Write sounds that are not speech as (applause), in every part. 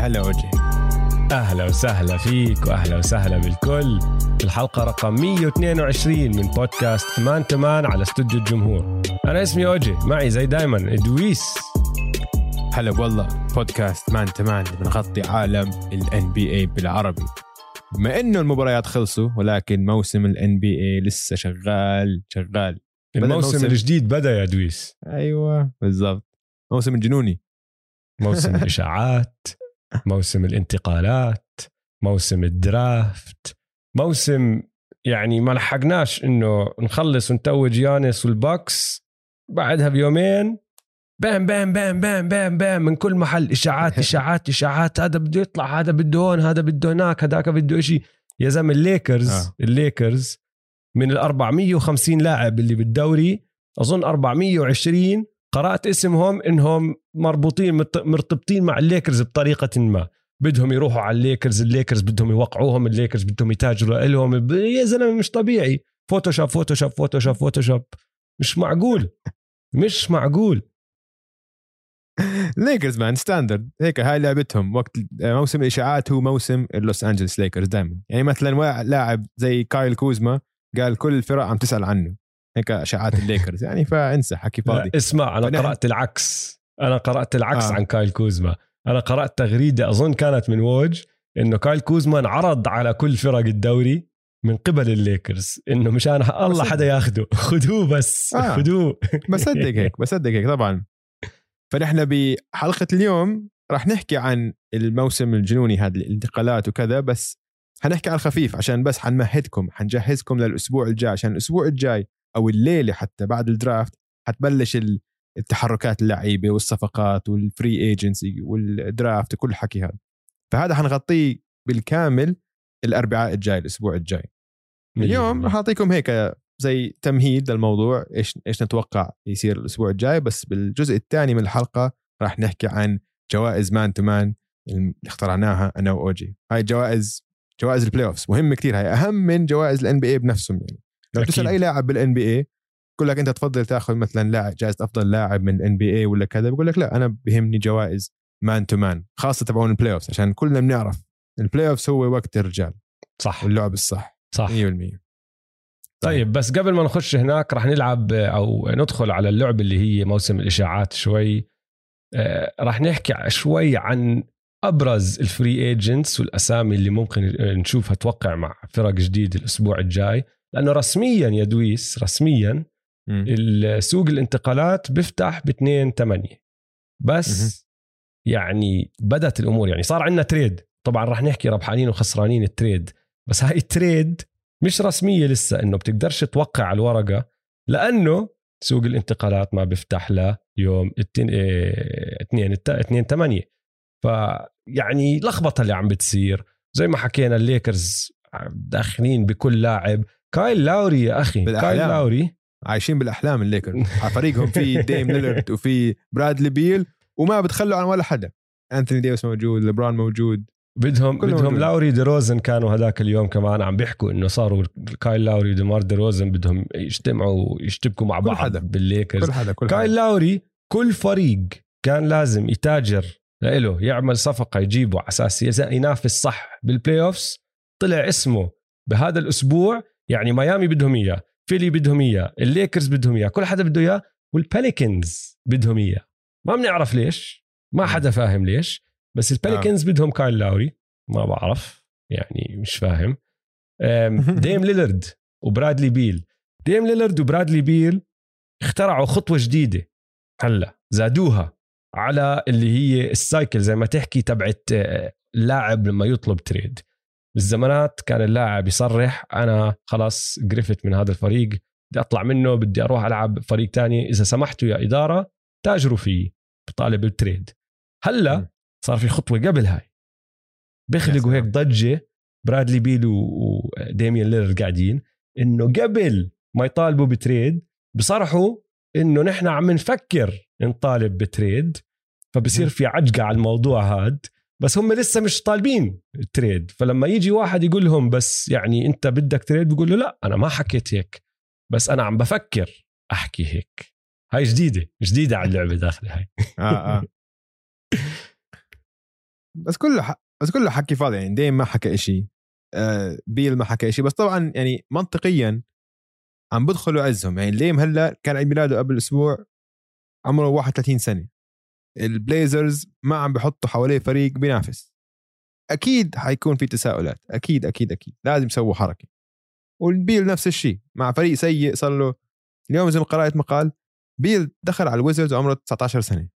هلا وجهي أهلا وسهلا فيك وأهلا وسهلا بالكل. الحلقة رقم 122 من بودكاست Man to Man على استوديو الجمهور. أنا اسمي أوجي معي زي دايما دويس هلا والله بودكاست Man to Man بنغطي عالم ال NBA بالعربي. بما إنه المباريات خلصوا ولكن موسم ال NBA لسه شغال شغال. الموسم. الجديد بدأ يا دويس أيوه بالضبط. موسم الجنوني. موسم (laughs) الإشاعات موسم الانتقالات موسم ال draft موسم يعني ما لحقناش إنه نخلص ونتوج يانس وال Bucks بعدها بيومين بام بام بام بام بام بام من كل محل إشاعات (laughs) إشاعات إشاعات هذا بده يطلع هذا بده هون هذا بده هناك هذاك بده إشي يا زلمة الليكرز آه. الليكرز من ال 450 لاعب اللي بالدوري أظن 420 قرأت اسمهم إنهم مربوطين مرتبطين مع الليكرز بطريقة ما. بدهم يروحوا على ال Lakers ال Lakers بدهم يوقعوهم الليكرز بدهم يتاجروا لهم. يا زلمة مش طبيعي. Photoshop Photoshop Photoshop Photoshop مش معقول. مش معقول. Lakers man standard هيك هاي لعبتهم. وقت موسم الإشاعات هو موسم اللوس أنجلس ليكرز دائما يعني مثلا لاعب زي كايل كوزما قال كل الفرق عم تسأل عنه. هيك إشاعات الليكرز. يعني فانسى حكي فاضي. اسمع أنا قرأت العكس. أنا قرأت العكس آه. عن كايل كوزما. أنا قرأت تغريدة أظن كانت من ووج إنه كايل كوزما انعرض على كل فرق الدوري من قبل الليكرز إنه مشان الله حدا ياخده. (laughs) خذوه بس آه. خذوه بصدق هيك (laughs) بصدق هيك طبعا. فنحن بحلقة اليوم راح نحكي عن الموسم الجنوني هذا الانتقالات وكذا بس حنحكي على الخفيف عشان بس حنمهدكم حنجهزكم للأسبوع الجاي عشان الأسبوع الجاي أو الليلة حتى بعد ال draft حتبلش ال- التحركات اللعيبة والصفقات وال free agency وال draft وكل الحكي هذا. فهذا حنغطيه بالكامل الأربعاء الجاي الأسبوع الجاي. اليوم راح اعطيكم هيك زي تمهيد للموضوع إيش إيش نتوقع يصير الأسبوع الجاي. بس بالجزء الثاني من الحلقة راح نحكي عن جوائز Man to Man اللي اخترعناها أنا وأوجي. هاي جوائز جوائز ال playoffs مهمه كثير هاي أهم من جوائز ال NBA بنفسهم يعني. لو. تسأل أي لاعب بال NBA بقول لك أنت تفضل تأخذ مثلا لاعب جائزة أفضل لاعب من ال NBA ولا كذا بقول لك لا أنا بهمني جوائز Man to Man خاصة تبعون ال playoffs عشان كلنا بنعرف ال playoffs هو وقت الرجال. صح. واللعب الصح. 100% صح طيب بس قبل ما نخش هناك رح نلعب أو ندخل على اللعبه اللي هي موسم الإشاعات شوي. آه، رح نحكي شوي عن أبرز ال free agents والأسامي اللي ممكن نشوفها توقع مع فرق جديد الأسبوع الجاي. لأنه رسميا يا دويس رسميا. السوق الانتقالات بيفتح ب 2 8 بس يعني بدت الأمور يعني صار عندنا trade. طبعا رح نحكي ربحانين وخسرانين ال trade بس هاي ال trade مش رسمية لسه إنه بتقدرش توقع على الورقة لأنه سوق الانتقالات ما بيفتح له يوم 2 2 8 فيعني لخبطة اللي عم بتصير. زي ما حكينا الليكرز داخلين بكل لاعب. كايل لاوري يا أخي كايل بالأحلام. لاوري عايشين بالأحلام الليكرز (laughs) على فريقهم في ديم ليلرد وفي برادلي بيل وما بتخلوا عن ولا حدا. انثوني ديفيس موجود ليبرون موجود. بدهم بدهم موجود. لاوري دي روزن كانوا هذاك اليوم كمان عم بيحكوا إنه صاروا كايل لاوري وديمار دي روزن بدهم يجتمعوا يشتبكوا مع كل بعض حدا. بالليكرز. كل حدا كل كايل حدا لاوري كل فريق كان لازم يتاجر له يعمل صفقة يجيبه على أساس ينافس صح بال playoffs طلع اسمه بهذا الأسبوع يعني ميامي بدهم إياه. فيلي بدهم إياه الليكرز بدهم إياه كل حدا بده إياه وال Pelicans بدهم إياه. ما بنعرف ليش ما حدا فاهم ليش بس ال Pelicans بدهم كايل لاوري ما بعرف يعني مش فاهم. ديم ليلرد وبرادلي بيل. ديم ليلرد وبرادلي بيل اخترعوا خطوة جديدة هلأ زادوها على اللي هي ال cycle زي ما تحكي تبعت آه، اللاعب لما يطلب trade بالزمانات كان اللاعب يصرح أنا خلاص قرفت من هذا الفريق بدي أطلع منه بدي أروح ألعب فريق تاني إذا سمحتوا يا إدارة تاجروا فيه بطالب بال trade هلأ. صار في خطوة قبل هاي بيخلقوا هيك. ضجة برادلي بيل وديميان ليلرد قاعدين إنه قبل ما يطالبوا ب trade بصرحوا إنه نحن عم نفكر نطالب ب trade فبصير. في عجقة على الموضوع هاد بس هم لسه مش طالبين ال trade. فلما يجي واحد يقول لهم بس يعني انت بدك trade بيقول له لا أنا ما حكيت هيك بس أنا عم بفكر أحكي هيك. هاي جديدة جديدة على اللعبة داخلة هاي. آه آه. بس كله ح... بس كله حكي فاضي يعني ديم ما حكى شيء آه بيل ما حكى شيء بس طبعا يعني منطقيا عم بدخلوا عزهم. يعني ديم هلأ كان عيد ميلاده قبل أسبوع عمره 31 سنة. ال Blazers ما عم بحطوا حواليه فريق بينافس. أكيد حيكون في تساؤلات. أكيد أكيد أكيد. لازم يسووا حركة. والبيل نفس الشيء. مع فريق سيء صار له. اليوم زي ما قرأت مقال. بيل دخل على ال Wizards وعمره 19 سنة.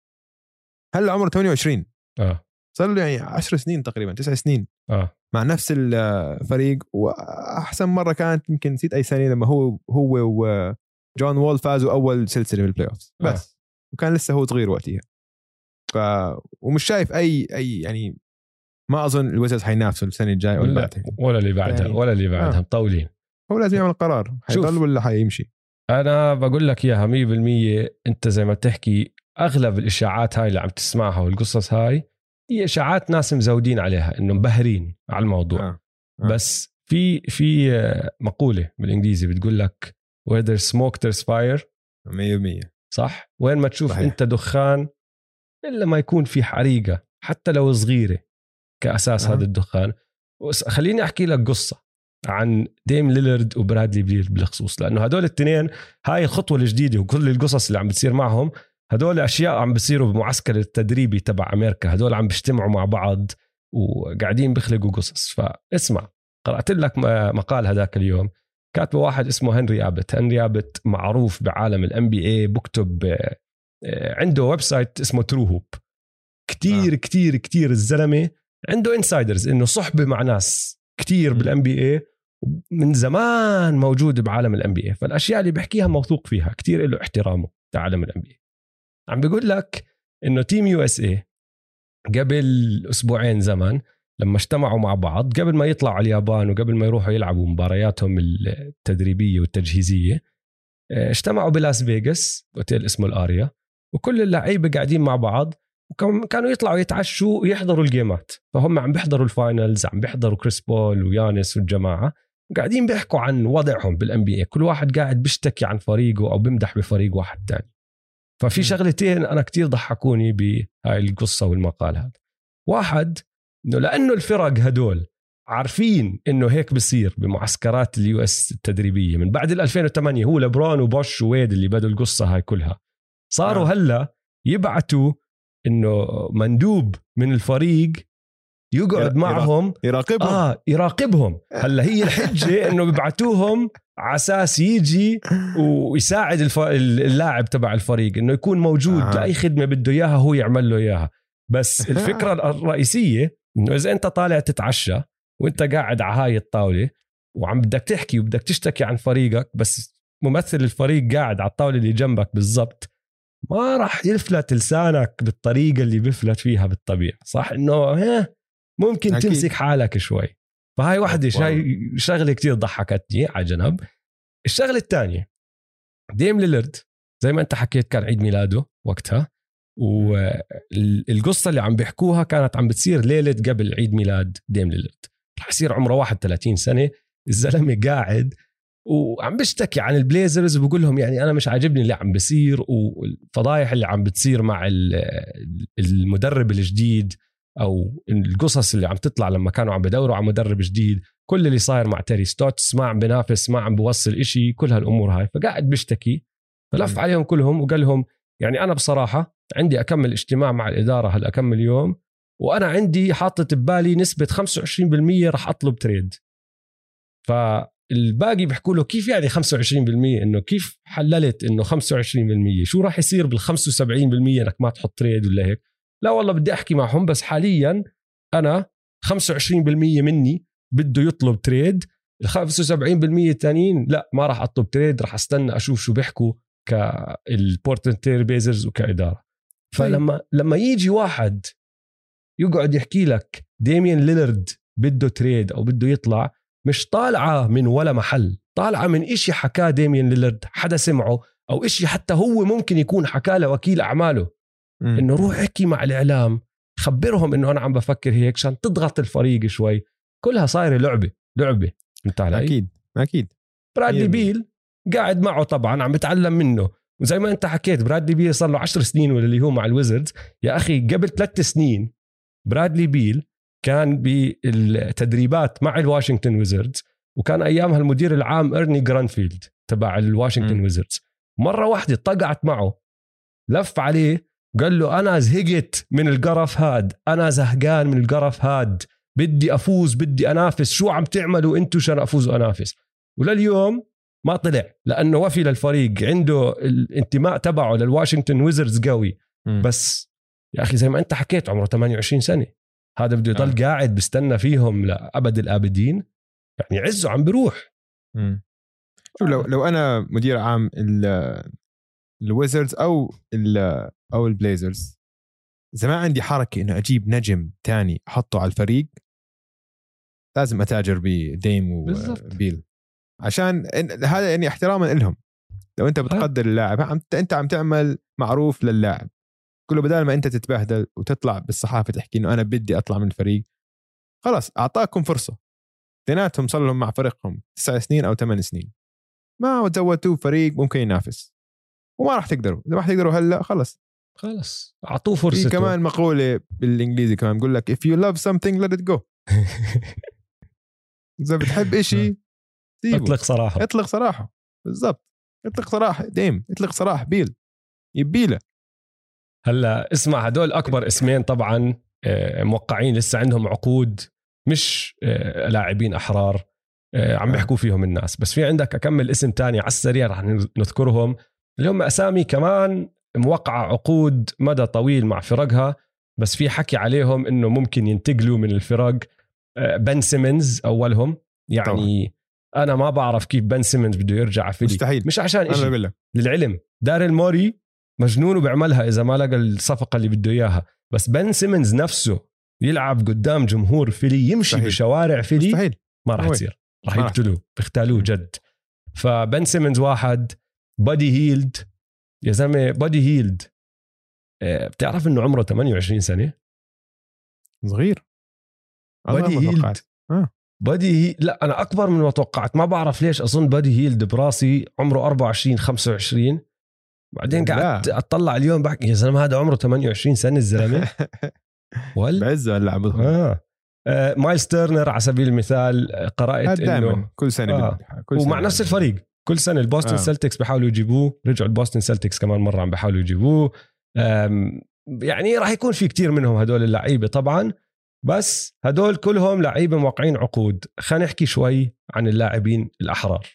هلأ عمره 28 آه. صار له يعني 10 سنين تقريبا 9 سنين. آه. مع نفس الفريق وأحسن مرة كانت يمكن نسيت أي سنة لما هو هو وجون وول فازوا أول سلسلة بال playoff آه. بس. آه. وكان لسه هو صغير وقتها. ف ومش شايف أي أي يعني ما أظن الويزرز حينافسوا السنة الجاية ولا لا بعدها ولا اللي بعدها يعني- ولا اللي بعدها آه. مطولين هو لازم يعمل قرار. حيضل ولا حيمشي أنا بقول لك إياها 100% أنت زي ما بتحكي أغلب الإشاعات هاي اللي عم تسمعها والقصص هاي هي إشاعات ناس مزودين عليها انه مبهرين على الموضوع آه. آه. بس في في آه، مقولة بالإنجليزي بتقول لك where there's smoke there's fire 100% صح وين ما تشوف. صحيح. أنت دخان إلا ما يكون في حريقة حتى لو صغيرة كأساس أه. هذا الدخان. خليني أحكي لك قصة عن ديم ليلرد وبرادلي بيل بالخصوص لأنه هدول الاثنين هاي الخطوة الجديدة وكل القصص اللي عم بتصير معهم هدول أشياء عم بصيروا بمعسكر التدريبي تبع أمريكا هدول عم بيجتمعوا مع بعض وقاعدين بيخلقوا قصص. فاسمع قرأت لك مقال هذاك اليوم كاتبه واحد اسمه هنري أبوت. هنري أبوت معروف بعالم ال NBA بكتب عنده website اسمه TrueHoop كتير آه. كتير كتير الزلمة عنده insiders إنه صحبة مع ناس كتير م. بال NBA من زمان موجود بعالم ال NBA فالأشياء اللي بحكيها موثوق فيها كتير له احترامه بعالم ال NBA عم بيقول لك إنه Team USA قبل أسبوعين زمن لما اجتمعوا مع بعض قبل ما يطلعوا على اليابان وقبل ما يروحوا يلعبوا مبارياتهم التدريبية والتجهيزية آه، اجتمعوا بلاس فيغاس أوتيل اسمه الآريا وكل اللعيبة قاعدين مع بعض وكانوا يطلعوا يتعشوا ويحضروا الجيمات. فهم عم بيحضروا ال finals عم بيحضروا كريس بول ويانيس والجماعة قاعدين بيحكوا عن وضعهم بال NBA كل واحد قاعد بيشتكي عن فريقه أو بيمدح بفريق واحد تاني. ففي م. شغلتين أنا كتير ضحكوني بهاي القصة والمقال هذا. واحد إنه لأنه الفرق هدول عارفين إنه هيك بصير بمعسكرات ال US التدريبية. من بعد ال 2008 هو لبرون وبوش وويد اللي بدوا القصة هاي كلها. صاروا آه. هلا يبعتوا إنه مندوب من الفريق يقعد يرا- معهم يراقبهم آه يراقبهم هلا هي الحجة (laughs) إنه بيبعتوهم على أساس يجي ويساعد الف... اللاعب تبع الفريق إنه يكون موجود. آه. لأي خدمة بده إياها هو يعمل له إياها بس (laughs) الفكرة الرئيسية إنه إذا أنت طالع تتعشى وأنت قاعد على هاي الطاولة وعم بدك تحكي وبدك تشتكي عن فريقك بس ممثل الفريق قاعد على الطاولة اللي جنبك بالضبط ما راح يفلت لسانك بالطريقة اللي بيفلت فيها بالطبيعة صح؟ إنه ها ممكن أكيد. تمسك حالك شوي. فهاي واو. هاي شغلة كتير ضحكتني على جنب. الشغلة الثانية ديم ليلرد زي ما أنت حكيت كان عيد ميلاده وقتها. والقصة اللي عم بيحكوها كانت عم بتصير ليلة قبل عيد ميلاد ديم ليلرد رح يصير عمره 31 سنة. الزلمة قاعد وعم بيشتكي عن ال Blazers وبقول لهم يعني أنا مش عاجبني اللي عم بيصير والفضايح اللي عم بتصير مع ال- المدرب الجديد أو القصص اللي عم تطلع لما كانوا عم بدوروا على مدرب جديد. كل اللي صاير مع تيري ستوتس ما عم بنافس ما عم بوصل إشي كل هالأمور هاي. فقاعد بيشتكي فلف. عليهم كلهم وقال لهم يعني أنا بصراحة عندي أكم اجتماع مع الإدارة هلا اكم يوم وأنا عندي حاطط ببالي نسبة 25% رح أطلب trade. فالباقي بيحكوا له كيف يعني 25% إنه كيف حللت إنه 25% شو راح يصير بال 75% إنك ما تحط trade ولا هيك؟ لا والله بدي أحكي معهم بس حاليا أنا 25% مني بده يطلب trade ال 75% الثانيين لا ما راح أطلب تريد راح أستنى أشوف شو بيحكوا ك Portland Trail Blazers وكإدارة فلما لما يجي واحد يقعد يحكي لك ديميان ليلرد بده تريد أو بده يطلع مش طالعة من ولا محل طالعة من إشي حكاه ديميان ليلرد حدا سمعه أو إشي حتى هو ممكن يكون حكاه لوكيل أعماله. مم. إنه روح احكي مع الإعلام خبرهم إنه أنا عم بفكر هيك عشان تضغط الفريق شوي. كلها صايرة لعبة لعبة. انت علي؟ أكيد أكيد. برادلي بيل قاعد معه طبعا عم بتعلم منه. وزي ما أنت حكيت برادلي بيل صار له 10 سنين ولا اللي هو مع ال Wizards. يا أخي قبل ثلاث سنين برادلي بيل كان بالتدريبات مع ال Washington Wizards وكان أيامها المدير العام ارني جرانفيلد تبع ال Washington Wizards. مرة واحدة طقعت معه لف عليه قال له أنا زهقت من القرف هاد أنا زهقان من القرف هاد بدي أفوز بدي أنافس شو عم تعملوا أنتم عشان أفوز وأنافس؟ ولليوم ما طلع لأنه وفي للفريق عنده الانتماء تبعه لل Washington Wizards قوي. بس يا أخي زي ما أنت حكيت عمره 28 سنة. هذا بده يضل آه. قاعد بستنى فيهم لأبد الآبدين. يعني عزه عم بيروح شوف لو لو أنا مدير عام ال Wizards أو أو ال Blazers إذا ما عندي حركة إنه أجيب نجم تاني أحطه على الفريق لازم أتاجر بديم وبيل عشان هذا يعني احتراما لهم لو أنت بتقدر اللاعب أنت عم تعمل معروف للاعب. كله بدل ما أنت تتبهدل وتطلع بالصحافة تحكي إنه أنا بدي أطلع من الفريق خلاص أعطاكم فرصة. اثنيناتهم صار لهم مع فريقهم تسع سنين أو ثمان سنين. ما زودتوه فريق ممكن ينافس. وما راح تقدروا. إذا ما راح تقدروا هلأ خلص خلص أعطوه فرصه في كمان مقولة بالإنجليزي كمان بقول لك if you love something let it go. (laughs) إذا بتحب إشي سيبه. اطلق صراحة. اطلق صراحة. بالضبط. اطلق صراحة. ديم اطلق صراحة. بيل. يبيله. هلا اسمع هدول أكبر اسمين طبعا آه، موقعين لسه عندهم عقود مش آه، لاعبين أحرار آه، عم بيحكوا فيهم الناس. بس في عندك أكمل اسم تاني على السريع رح نذكرهم. اللي هم أسامي كمان موقعة عقود مدى طويل مع فرقها بس في حكي عليهم إنه ممكن ينتقلوا من الفرق بن سيمنز أولهم. يعني طبعا. أنا ما بعرف كيف بن سيمنز بده يرجع فيلي مستحيل. مش عشان شيء للعلم. داريل موري مجنون وبيعملها إذا ما لقى الصفقة اللي بده إياها. بس بن سيمنز نفسه يلعب قدام جمهور فيلي يمشي مستحيل. بشوارع فيلي مستحيل. ما راح تصير. راح يقتلوه بيختالوه جد. فبن سيمنز واحد بادي هيلد. يا زلمة بادي هيلد. آه، بتعرف إنه عمره 28 سنة؟ صغير. بادي هيلد. آه. بادي هي... لا أنا أكبر من ما توقعت. ما بعرف ليش أظن بادي هيلد براسي عمره 24 25 بعدين قعدت أطلع اليوم بحكي يا زلمه هذا عمره 28 سنة الزلمة. (laughs) ولا بعزه هلا عم آه. آه مايلز تيرنر على سبيل المثال قرأت إنه كل سنة آه. كل سنة ومع نفس الفريق كل سنة البوستن آه. سلتكس بحاولوا يجيبوه رجعوا البوستن سلتكس كمان مرة عم بحاولوا يجيبوه. يعني راح يكون في كتير منهم هدول اللعيبة طبعا بس هدول كلهم لعيبة موقعين عقود. خلينا نحكي شوي عن اللاعبين الأحرار.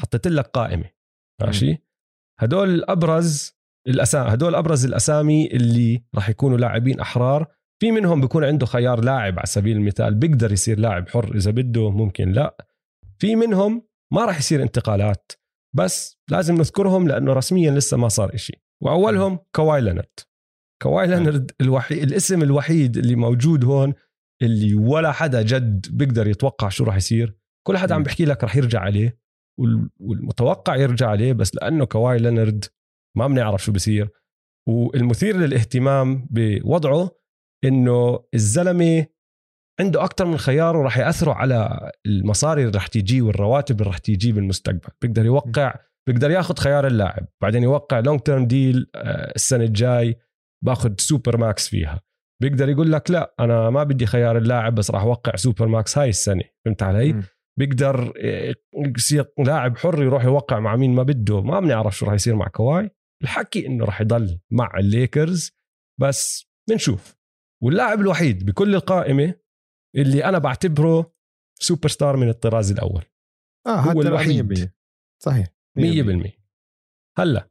حطيت لك قائمة ماشي؟ هدول الأبرز الاسامي هدول ابرز الأسامي اللي راح يكونوا لاعبين أحرار. في منهم بيكون عنده خيار لاعب على سبيل المثال بيقدر يصير لاعب حر إذا بده ممكن لا. في منهم ما راح يصير انتقالات بس لازم نذكرهم لأنه رسميا لسه ما صار إشي. وأولهم كواي لينارد كواي لينارد الوحيد الاسم الوحيد اللي موجود هون اللي ولا حدا جد بيقدر يتوقع شو راح يصير. كل حدا عم بحكي لك راح يرجع عليه. والمتوقع يرجع عليه بس لأنه كواي لينارد ما بنعرف شو بصير والمثير للاهتمام بوضعه إنه الزلمة عنده أكثر من خيار وراح يأثروا على المصاري اللي راح تيجي والرواتب اللي راح تيجي بالمستقبل بيقدر يوقع بيقدر ياخذ خيار اللاعب بعدين يوقع long term deal السنة الجاي باخذ super max فيها بيقدر يقول لك لا أنا ما بدي خيار اللاعب بس راح أوقع super max هاي السنة فهمت علي؟ م. بيقدر آه، يصير لاعب حر يروح يوقع مع مين ما بده. ما بنعرف شو راح يصير مع كواي. الحكي إنه راح يضل مع الليكرز. بس بنشوف. واللاعب الوحيد بكل القائمة اللي أنا بعتبره سوبر ستار من الطراز الأول. آه هو الوحيد. صحيح 100% هلأ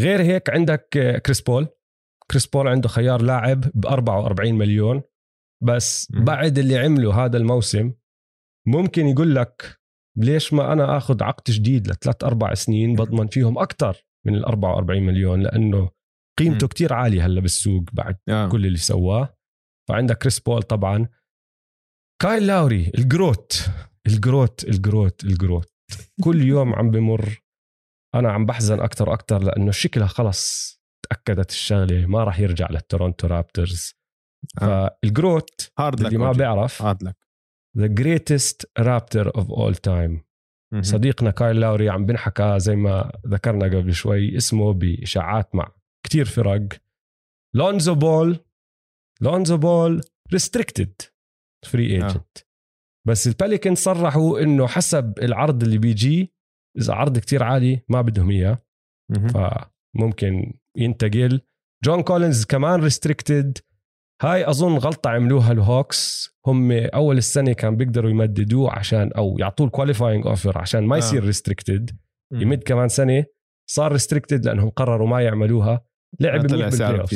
غير هيك عندك آه، كريس بول. كريس بول عنده خيار لاعب ب 44 مليون. بس. بعد اللي عمله هذا الموسم ممكن يقول لك ليش ما أنا آخذ عقد جديد لثلاث أربع سنين بضمن فيهم أكثر من ال 44 مليون؟ لأنه قيمته كتير عالية هلا بالسوق بعد آه. كل اللي سواه. فعندك كريس بول طبعا. كايل لاوري الجروت الجروت الجروت الجروت. كل (laughs) يوم عم بمر. أنا عم بحزن أكثر وأكثر لأنه شكلها خلص تأكدت الشغلة ما راح يرجع للتورونتو رابترز. آه. فال GROAT هادا اللي ما بيعرف هادا لك the greatest Raptor of all time. صديقنا كايل لاوري عم بنحكى زي ما ذكرنا قبل شوي اسمه بإشاعات مع كتير فرق. لونزو بول لونزو بول restricted free agent بس البيليكنز صرحوا إنه حسب العرض اللي بيجي إذا عرض كتير عالي ما بدهم إياه. فممكن ينتقل. جون كولينز كمان restricted هاي أظن غلطة عملوها الهوكس هم أول السنة كان بيقدروا يمددوه عشان أو يعطوه ال qualifying offer عشان ما آه. يصير restricted مم. يمد كمان سنة صار restricted لأنهم قرروا ما يعملوها لعب آه، طلع سعره. أوف.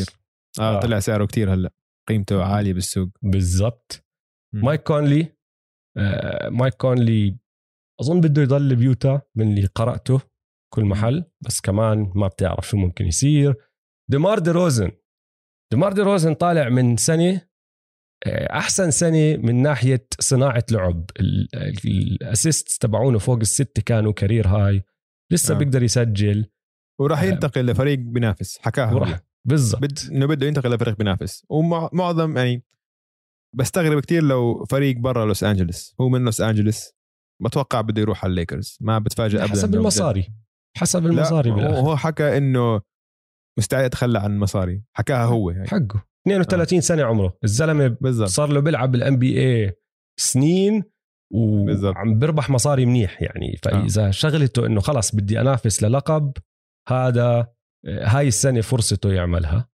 آه آه. طلع سعره كتير هلأ قيمته عالية بالسوق بالضبط. مايك كونلي آه مايك كونلي أظن بده يضل بيوتا من اللي قرأته كل محل بس كمان ما بتعرف شو ممكن يصير ديمار دي روزن ديمار دي روزن طالع من سنة آه، أحسن سنة من ناحية صناعة لعب. ال assist تبعونه فوق الستة كانوا career high. لسه آه. بيقدر يسجل. وراح آه. ينتقل لفريق بينافس. حكاها وراح. بالضبط. بد إنه بده ينتقل لفريق بينافس. ومعظم يعني بستغرب كتير لو فريق برا لوس انجلوس هو من لوس انجلوس بتوقع بده يروح على الليكرز. ما بتفاجئ ابدا حسب المصاري. حسب المصاري هو حكى إنه مستعد يتخلى عن المصاري حكاها هو يعني حقه. 32 سنة عمره. الزلمة بالضبط. صار له بيلعب بال NBA سنين. وعم بربح مصاري منيح يعني. فإذا شغلته إنه خلص بدي أنافس للقب هذا هاي السنة فرصته يعملها.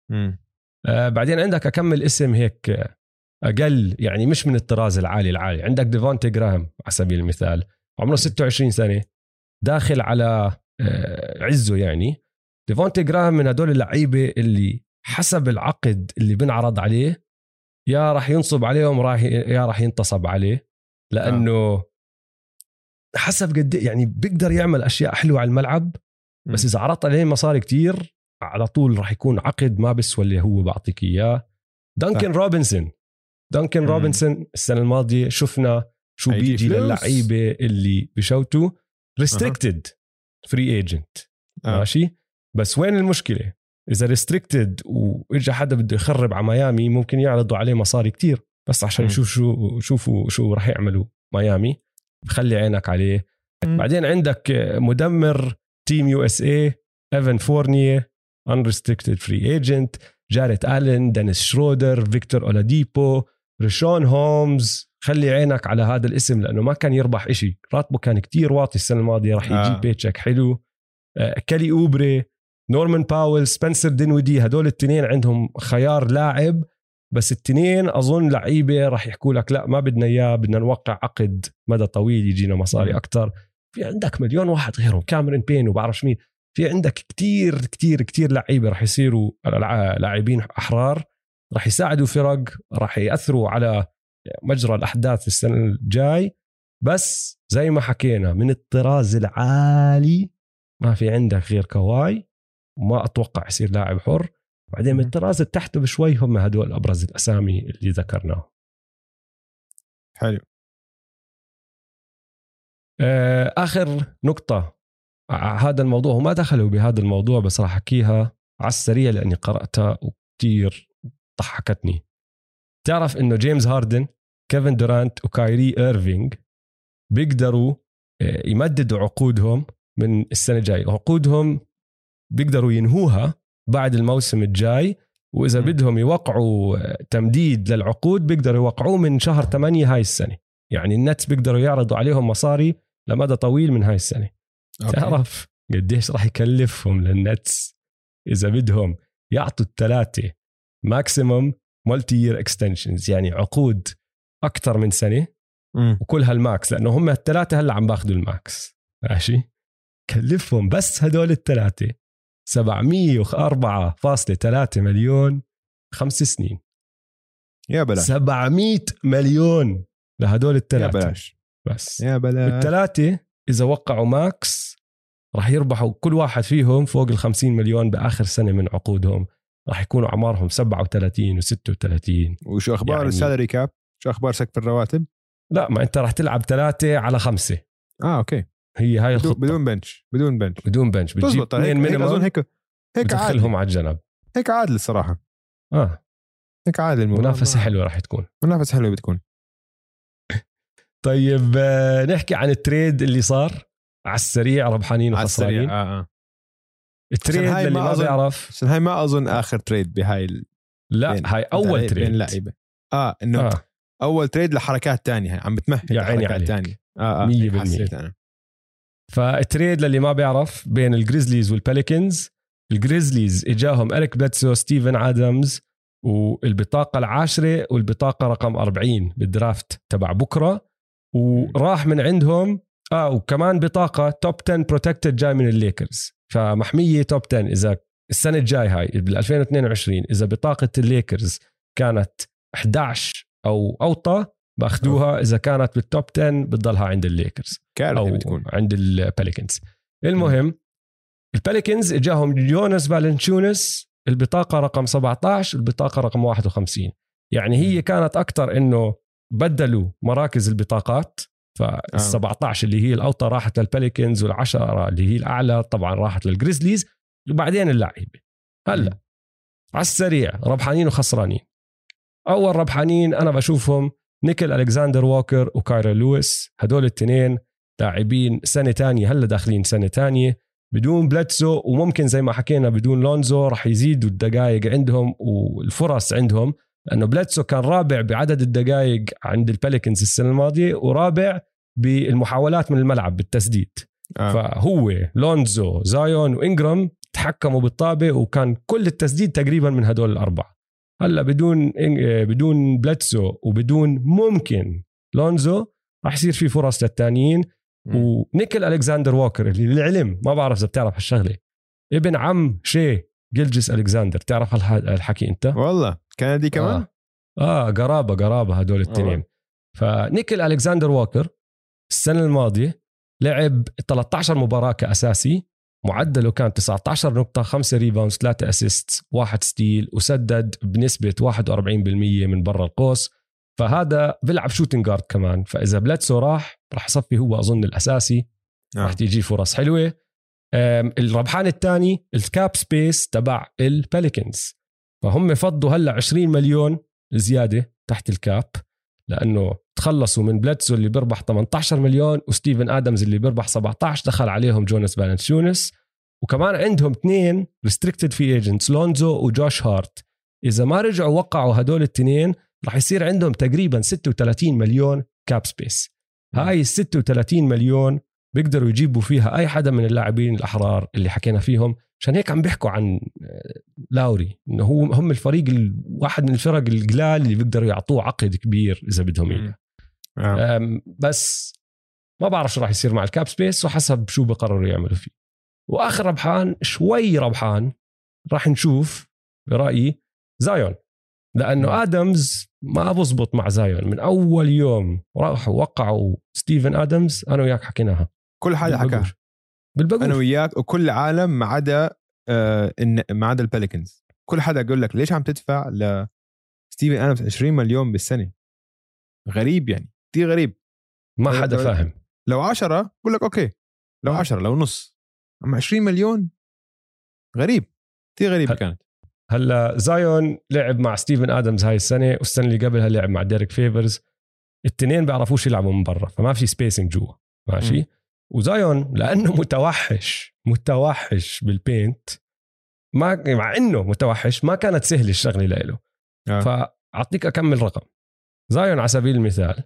آه بعدين عندك أكمل اسم هيك آه، أقل يعني مش من الطراز العالي العالي. عندك ديفونتي جراهام على سبيل المثال. عمره 26 سنة داخل على آه، عزه يعني. ديفونتي جراهام من هدول اللعيبة اللي حسب العقد اللي بنعرض عليه يا راح ينصب عليهم راح يا راح ينتصب عليه لأنه حسب قد إيه- يعني بيقدر يعمل أشياء حلوة على الملعب بس. إذا عرضت عليه مصاري كتير على طول راح يكون عقد ما بيسوى اللي هو بعطيك إياه دانكن روبنسون دانكن مم. روبنسون السنة الماضية شفنا شو بيجي. للعيبة اللي بشوتوا restricted free agent آه. ماشي بس وين المشكلة إذا restricted واجى حدا بده يخرب على ميامي ممكن يعرضوا عليه مصاري كتير بس عشان. يشوف شو شوفوا شو راح يعملوا ميامي خلي عينك عليه. بعدين عندك مدمر team USA ايفان فورنييه unrestricted free agent جاريت الين دينيس شرودر فيكتور اولاديبو ريشون هومز خلي عينك على هذا الاسم لأنه ما كان يربح إشي راتبه كان كتير واطي السنة الماضية راح يجيب. آه. pay check حلو آه كالي أوبري نورمان باول سبنسر دينودي هدول التنين عندهم خيار لاعب بس التنين أظن لعيبة راح يحكوا لك لا ما بدنا إياه بدنا نوقع عقد مدى طويل يجينا مصاري. أكثر في عندك مليون واحد غيرهم كاميرون بين وبعرفش مين. في عندك كتير كتير كتير لعيبة راح يصيروا لاعبين أحرار. راح يساعدوا فرق راح يأثروا على مجرى الأحداث السنة الجاي. بس زي ما حكينا من الطراز العالي ما في عندك غير كواي. وما أتوقع يصير لاعب حر. بعدين من. الطراز تحته بشوي هم هدول أبرز الأسامي اللي ذكرناهم. حلو. آه، آخر نقطة. ع- هذا الموضوع وما دخلوا بهذا الموضوع بس راح أحكيها على السريع لأني قرأتها وكتير ضحكتني. تعرف إنه جيمس هاردن كيفن دورانت وكايري ايرفينج بيقدروا آه، يمددوا عقودهم من السنة الجاي عقودهم بيقدروا ينهوها بعد الموسم الجاي وإذا. بدهم يوقعوا آه، تمديد للعقود بيقدروا يوقعوه من شهر 8 هاي السنة. يعني ال Nets بيقدروا يعرضوا عليهم مصاري لمدى طويل من هاي السنة. أوكي. تعرف قديش راح يكلفهم لل Nets إذا بدهم يعطوا الثلاثة maximum multi-year extensions يعني عقود أكثر من سنة. وكلها ال max لأنه هم الثلاثة هلأ عم باخذوا الماكس. ماشي؟ كلفهم بس هدول الثلاثة. 704.3 مليون خمس سنين. يا بلاش. 700 مليون لهدول يا الثلاثة. بلاش. بس. يا بلاش. الثلاثه إذا وقعوا max راح يربحوا كل واحد فيهم فوق ال 50 مليون بآخر سنة من عقودهم. راح يكونوا اعمارهم 37 و36 وشو أخبار يعني-. ال salary cap؟ شو أخبار سقف الرواتب؟ لا ما أنت راح تلعب ثلاثة على خمسة. آه أوكي. هي هاي الخطة. بدون bench بدون bench بدون bench بتجيب هيك, اثنين هيك أظن هيك هيك عادل على الجنب. هيك عادل الصراحة. آه. هيك عادل. منافسة حلوة راح تكون. منافسة حلوة بتكون. (laughs) طيب آه، نحكي عن ال trade اللي صار على السريع ربحانين على وخسرانين. السريع آه آه. ال trade اللي ما ما أظن- بيعرف. عشان هاي ما أظن آخر trade بهاي ال... لا بين- هاي أول بين تريد. لعيبة. آه إنه آه. آه. أول trade لحركات تانية عم بتمهد يا عيني عليك. تانية. آه آه مية هيك بالمية. حسيت أنا. فال trade للي ما بيعرف بين الجريزليز والباليكنز الجريزليز إجاهم اريك بلاتسو ستيفن ادمز والبطاقة العاشرة والبطاقة رقم 40 بال draft تبع بكرة. وراح من عندهم آه وكمان بطاقة top 10 protected جاي من الليكرز. فمحمية top 10 إذا السنة الجاي هاي بال 2022 إذا بطاقة الليكرز كانت 11 أو أوطى باخذوها إذا كانت بال top 10 بتضلها عند الليكرز. كارثة أو بتكون. عند الباليكنز المهم الباليكنز إجاهم جوناس فالانشيوناس البطاقة رقم 17 البطاقة رقم 51 يعني هي كانت أكثر إنه بدلوا مراكز البطاقات فال 17 اللي هي الأوطى راحت للباليكنز والعشرة اللي هي الأعلى طبعا راحت للجريزليز وبعدين اللعيبة. هلأ على السريع ربحانين وخسرانين. أول ربحانين أنا بشوفهم نيكيل ألكساندر ووكر وكايرا لويس هدول الاثنين لاعبين سنة تانية هلأ داخلين سنة تانية. بدون بلاتسو وممكن زي ما حكينا بدون لونزو رح يزيدوا الدقائق عندهم والفرص عندهم لأنه بلاتسو كان رابع بعدد الدقائق عند الباليكنز السنة الماضية ورابع بالمحاولات من الملعب بالتسديد. آه. فهو لونزو زايون وإنجرام تحكموا بالطابة وكان كل التسديد تقريبا من هدول الأربعة. هلا بدون إن- بدون بلاتسو وبدون ممكن لونزو راح يصير في فرص للتانيين. مم. ونيكيل ألكساندر ووكر اللي للعلم ما بعرف إذا بتعرف هالشغلة. ابن عم شاي جلجس ألكساندر تعرف هالح- هالحكي أنت؟ والله كندي كمان؟ آه, آه قرابة قرابة هدول الاثنين والله. فنيكيل ألكساندر ووكر السنة الماضية لعب 13 مباراة كأساسي. معدله كان 19 نقطة 5 rebounds 3 assist 1 steal وسدد بنسبة 41% من برا القوس. فهذا بيلعب shooting guard كمان. فإذا بلاتسو راح راح يصفي هو أظن الأساسي. آه. راح تيجي فرص حلوة. الربحان الثاني ال cap space تبع الباليكنز فهم فضوا هلأ 20 مليون زيادة تحت ال cap لأنه تخلصوا من بلاتسو اللي بيربح 18 مليون وستيفن آدمز اللي بيربح 17 دخل عليهم جوناس فالانشيوناس وكمان عندهم اثنين restricted free agents لونزو وجوش هارت. إذا ما رجعوا وقعوا هدول الاثنين راح يصير عندهم تقريبا 36 مليون cap space هاي ال 36 مليون بيقدروا يجيبوا فيها أي حدا من اللاعبين الأحرار اللي حكينا فيهم. عشان هيك عم بيحكوا عن آه، لاوري إنه هو هم الفريق ال- واحد من الفرق القلال اللي بيقدروا يعطوه عقد كبير إذا بدهم إياه. آه. بس ما بعرف شو راح يصير مع ال cap space وحسب شو بقرروا يعملوا فيه. وآخر ربحان شوي ربحان راح نشوف برأيي زايون. لأنه آدمز ما بزبط مع زايون. من أول يوم راحوا وقعوا ستيفن آدمز أنا وياك حكيناها. كل حدا حكاها. بالبقوش أنا وياك وكل العالم ما عدا آه ما عدا الباليكنز كل حدا يقول لك ليش عم تدفع ل ستيفن ادمز 20 مليون بالسنة؟ غريب يعني كثير غريب. ما أنا حدا فاهم. لو 10 بقول لك أوكي. لو آه. 10 لو نص. أما 20 مليون؟ غريب كثير غريبه هل- كانت. هلا زايون لعب مع ستيفن ادمز هاي السنة والسنة اللي قبلها لعب مع ديريك فيفرز الاثنين بيعرفوش يلعبوا من برا فما في spacing جوا. ماشي. وزايون لأنه متوحش متوحش بال paint. ما مع إنه متوحش ما كانت سهلة الشغلة له آه. فأعطيك أكمل رقم. زايون على سبيل المثال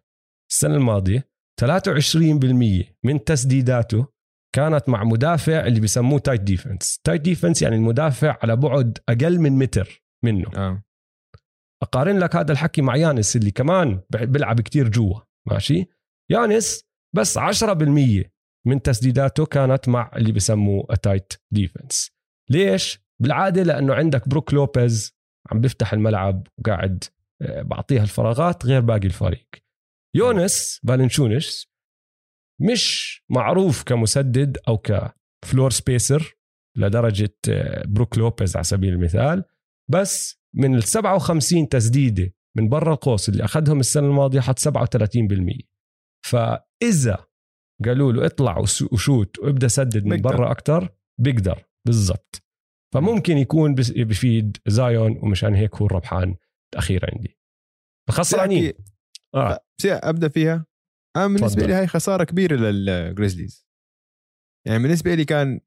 السنة الماضية 23% من تسديداته كانت مع مدافع اللي بيسموه tight defense tight defense يعني المدافع على بعد أقل من متر منه. آه. أقارن لك هذا الحكي مع يانس اللي كمان بيلعب كتير جوا ماشي؟ يانس بس 10% من تسديداته كانت مع اللي بسموه tight defense ليش؟ بالعادة لأنه عندك بروك لوبيز عم بيفتح الملعب وقاعد آه، بعطيها الفراغات غير باقي الفريق. يونس فالنشيوناس مش معروف كمسدد أو ك floor spacer لدرجة آه، بروك لوبيز على سبيل المثال بس من ال 57 تسديدة من برا القوس اللي أخذهم السنة الماضية حط 37% فإذا قالوا له اطلع وشوت وابدأ سدد من. برا أكثر بيقدر. بالضبط. فممكن يكون بفيد زايون ومشان هيك هو الربحان الأخير عندي. فخسرانين. آه. أبدأ فيها. أنا بالنسبة. لي هاي خسارة كبيرة للجريزليز يعني بالنسبة لي كان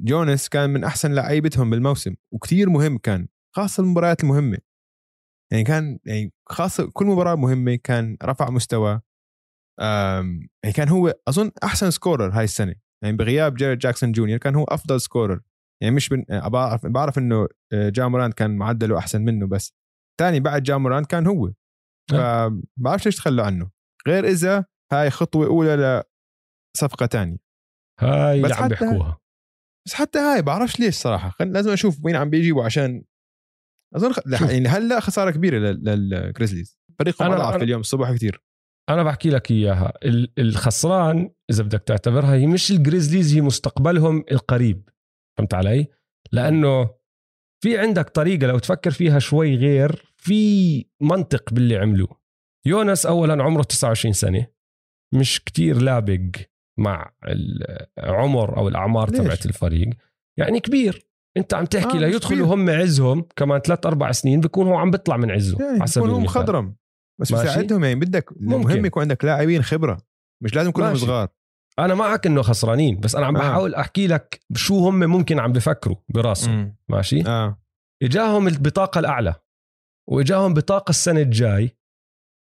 جونس كان من أحسن لعيبتهم بالموسم وكثير مهم كان خاصة المباريات المهمة. يعني كان يعني خاصة كل مباراة مهمة كان رفع مستوى. يعني كان هو أظن أحسن scorer هاي السنة. يعني بغياب جيرد جاكسون جونيور كان هو أفضل scorer يعني مش بن... بعرف بعرف إنه آه، جا مورانت كان معدله أحسن منه بس. ثاني بعد جا مورانت كان هو. نعم. فبعرفش ليش تخلوا عنه. غير إذا هاي خطوة أولى لصفقة ثانية هاي اللي عم بيحكوها. بس حتى هاي بعرفش ليش صراحة. لازم أشوف وين عم بيجيبوا عشان أظن خ... يعني هلا خسارة كبيرة للجريزليز فريقهم أضعف اليوم الصبح كثير أنا بحكي لك إياها. الخسران إذا بدك تعتبرها هي مش الجريزليز هي مستقبلهم القريب. فهمت علي؟ لأنه في عندك طريقة لو تفكر فيها شوي غير في منطق باللي عملوه. يونس اولا عمره 29 سنة. مش كتير لابق مع العمر أو الأعمار تبعت الفريق. يعني كبير. أنت عم تحكي آه ليدخلوا هم عزهم كمان ثلاث أربع سنين بيكون هو عم بيطلع من عزه يعني على سبيل مخضرم. بس بيساعدهم يعني بدك مهم يكون عندك لاعبين خبرة مش لازم كلهم ماشي. صغار أنا معك إنه خسرانين بس أنا عم آه. بحاول أحكي لك شو هم ممكن عم بفكروا براسهم ماشي آه. إجاهم البطاقه الأعلى وإجاهم بطاقة السنة الجاي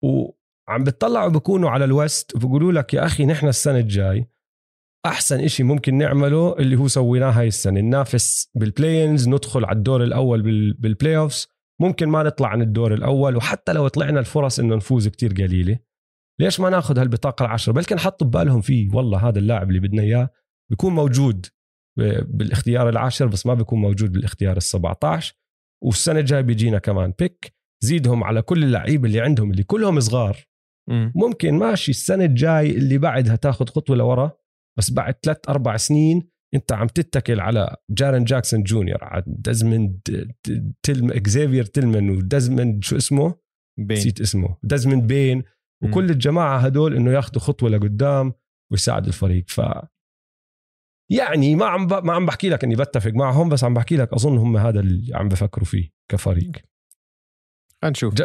وعم بتطلعوا بكونوا على الوست وبقولوا لك يا أخي نحن السنة الجاي أحسن إشي ممكن نعمله اللي هو سويناه هاي السنة ننافس بال play-ins ندخل على الدور الأول بال playoffs ممكن ما نطلع عن الدور الأول وحتى لو طلعنا الفرص إنه نفوز كتير قليلة. ليش ما ناخذ هالبطاقة العشرة؟ بلكن حطوا ببالهم فيه والله هذا اللاعب اللي بدنا إياه بيكون موجود بالاختيار العاشر بس ما بيكون موجود بالاختيار ال17 والسنة الجاي بيجينا كمان pick زيدهم على كل اللعيبه اللي عندهم اللي كلهم صغار. ممكن ماشي السنة الجاي اللي بعدها تاخذ خطوة لورا بس بعد ثلاث أربع سنين انت عم تتكل على جيرين جاكسون جونيور على دزمند تلم إكزيفير تيلمان ودزمند شو اسمه؟ بين. نسيت اسمه. دزمند بين. وكل الجماعة هدول إنه ياخذوا خطوة لقدام ويساعدوا الفريق. ف يعني ما عم ب... ما عم بحكي لك إني بتفق معهم بس عم بحكي لك أظن هم هذا اللي عم بفكروا فيه كفريق. نشوف ج...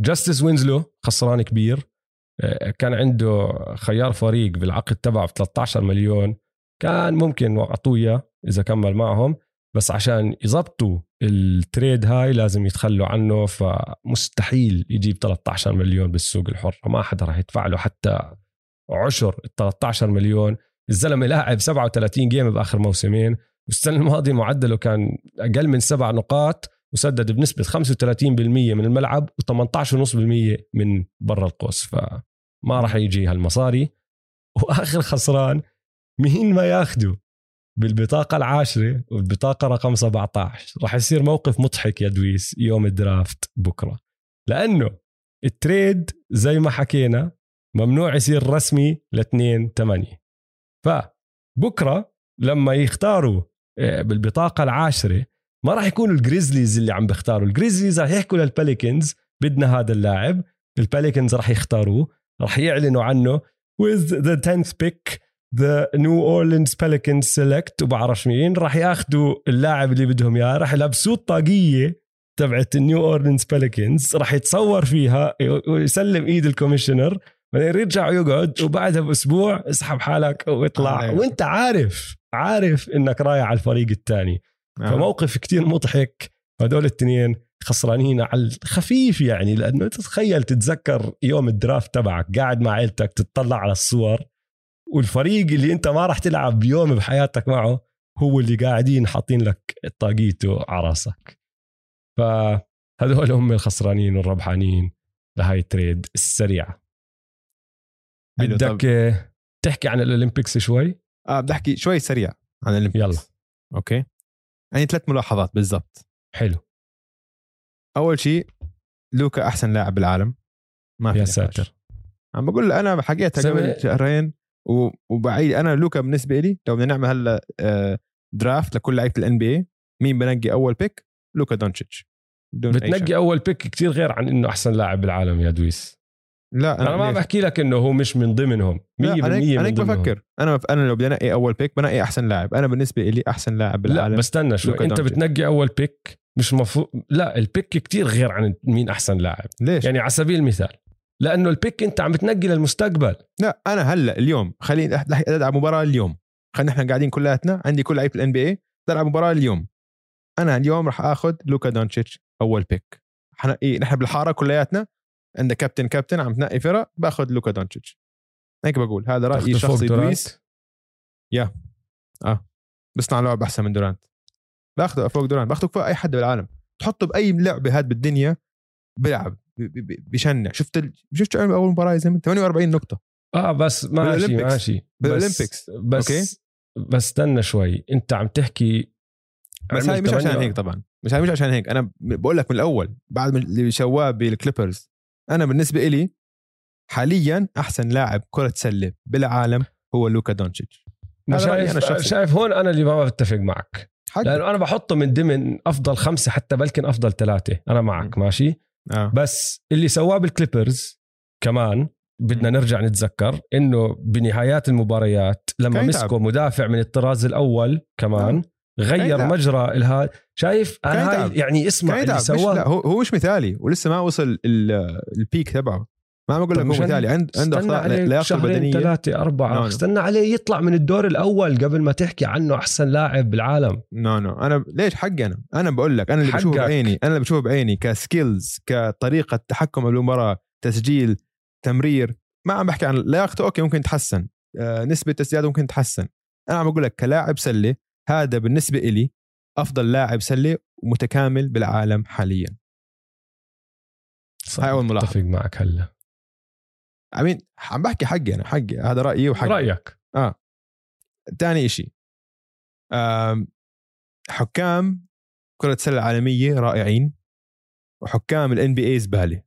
جاستس وينسلو خسران كبير. آه، كان عنده خيار فريق بالعقد تبعه ب 13 مليون. كان ممكن اعطوه إياه إذا كمل معهم بس عشان يظبطوا التريد هاي لازم يتخلوا عنه فمستحيل يجيب 13 مليون بالسوق الحر. ما حدا راح يدفع له حتى عشر ال 13 مليون. الزلمة لاعب 37 جيم بآخر موسمين والسنة الماضية معدله كان أقل من سبع نقاط وسدد بنسبة 35% من الملعب و18.5% من برا القوس. فما راح يجي هالمصاري. وآخر خسران مين ما ياخده بالبطاقة العاشرة والبطاقة رقم 17 راح يصير موقف مضحك يا دويس يوم ال draft بكرة. لأنه ال trade زي ما حكينا ممنوع يصير رسمي ل 2 8 فبكرة لما يختاروا آه، بالبطاقة العاشرة ما راح يكونوا الجريزليز اللي عم بيختاروا. الجريزليز راح يحكوا للبليكنز بدنا هذا اللاعب. البليكنز راح يختاروه راح يعلنوا عنه with the 10th pick the New Orleans Pelicans select وبعرفش مين. راح ياخذوا اللاعب اللي بدهم إياه. راح يلبسوه الطاقيه تبعت النيو اورلينز بليكنز راح يتصور فيها. ويسلم إيد ال commissioner. بعدين يرجع يقعد وبعدها بأسبوع اسحب حالك واطلع وأنت عارف عارف إنك رايح على الفريق الثاني. آه. فموقف كتير مضحك. هدول الاثنين خسرانين على الخفيف يعني. لأنه تتخيل تتذكر يوم الدرافت تبعك. قاعد مع عيلتك تتطلع على الصور. والفريق اللي انت ما راح تلعب بيوم بحياتك معه هو اللي قاعدين حاطين لك طاقيته على راسك فهذول هم الخسرانين والربحانين لهاي التريد السريعة. بدك تحكي عن الأولمبيكس شوي؟ آه بدي أحكي شوي سريع عن ال Olympics. يلا. okay. يعني ثلاث ملاحظات بالضبط. حلو. أول شيء لوكا أحسن لاعب بالعالم. ما في يا ساتر. عم بقول أنا حكيتها قبل شهرين. وبعيد. أنا لوكا بالنسبة لي لو بدنا نعمل هلأ draft لكل لعيبة ال NB مين بنقي أول pick لوكا دونتشيتش بتنقي أول pick كتير غير عن إنه أحسن لاعب بالعالم يا دويس. لا أنا, أنا ما بحكي لك إنه هو مش من ضمنهم. 100% أنا أنا هيك بفكر. أنا أنا لو بدي أنقي أول pick بنقي أحسن لاعب. أنا بالنسبة لي أحسن لاعب بالعالم لا بس استنى شوي. أنت. بتنقي أول pick مش مفروض لا ال pick كتير غير عن مين أحسن لاعب. ليش؟ يعني على سبيل المثال لأنه ال pick أنت عم بتنقي للمستقبل. لا أنا هلأ اليوم خليني العب مباراة اليوم. خلينا إحنا قاعدين كلياتنا عندي كل لعيبه ال NBA تلعب مباراة اليوم. أنا اليوم راح آخذ لوكا دونتشيتش أول pick حنقي نحن بالحارة كلياتنا عندنا كابتن كابتن عم تنقي فرق بأخذ لوكا دونتشيتش هيك بقول هذا رأيي شخصي؟ دويس؟ يا. آه. بصنع لعب أحسن من دورانت. باخذه فوق دورانت باخذه فوق أي حد بالعالم. تحطه بأي لعبة هاد بالدنيا بيلعب. ب- ب- ب- بشنع شفت ال... شفت أول مباراة يا زلمة؟ 48 نقطة. آه بس ماشي. ماشي. بس- بال Olympics. بس okay. بس استنى شوي. أنت عم تحكي بس هاي مش عشان هيك طبعا. مش هاي مش عشان هيك. أنا بقول لك من الأول بعد اللي سواه بالكليبرز أنا بالنسبة إلي حاليا أحسن لاعب كرة سلة بالعالم هو لوكا دونتشيتش شايف أنا. شايف هون أنا اللي ما بتفق معك. حق لأنه أنا بحطه من ضمن أفضل خمسة حتى بلكن أفضل ثلاثة. أنا معك ماشي؟ آه. بس اللي سواه بالكليبرز كمان بدنا نرجع نتذكر إنه بنهايات المباريات لما. مسكوا مدافع من الطراز الأول كمان آه. غير. مجرى الها شايف أنا هاي. يعني اسمع اللي سواه هو هو مش مثالي ولسه ما وصل ال- peak تبعه ما عم أقول لك هو مثالي عند عنده اخطاء لياقته البدنيه ثلاثة أربعة. no، no. استنى عليه يطلع من الدور الأول قبل ما تحكي عنه أحسن لاعب بالعالم. no no أنا ليش حقي أنا؟ أنا بقول لك أنا اللي بشوفه. بعيني أنا اللي بشوفه بعيني ك skills كطريقة تحكم بالمباراة تسجيل تمرير. ما عم بحكي عن لياقته okay ممكن تحسن آه نسبة تسديداته ممكن تحسن أنا عم بقول لك كلاعب سلة هذا بالنسبة إلي أفضل لاعب سلة ومتكامل بالعالم حاليا. صح، هاي أول ملاحظة. اتفق معك هلا. أمين عم بحكي حقي أنا حقي هذا رأيي وحقي. رأيك. ثاني شيء حكام كرة السلة العالمية رائعين وحكام الان بي اي زبالة.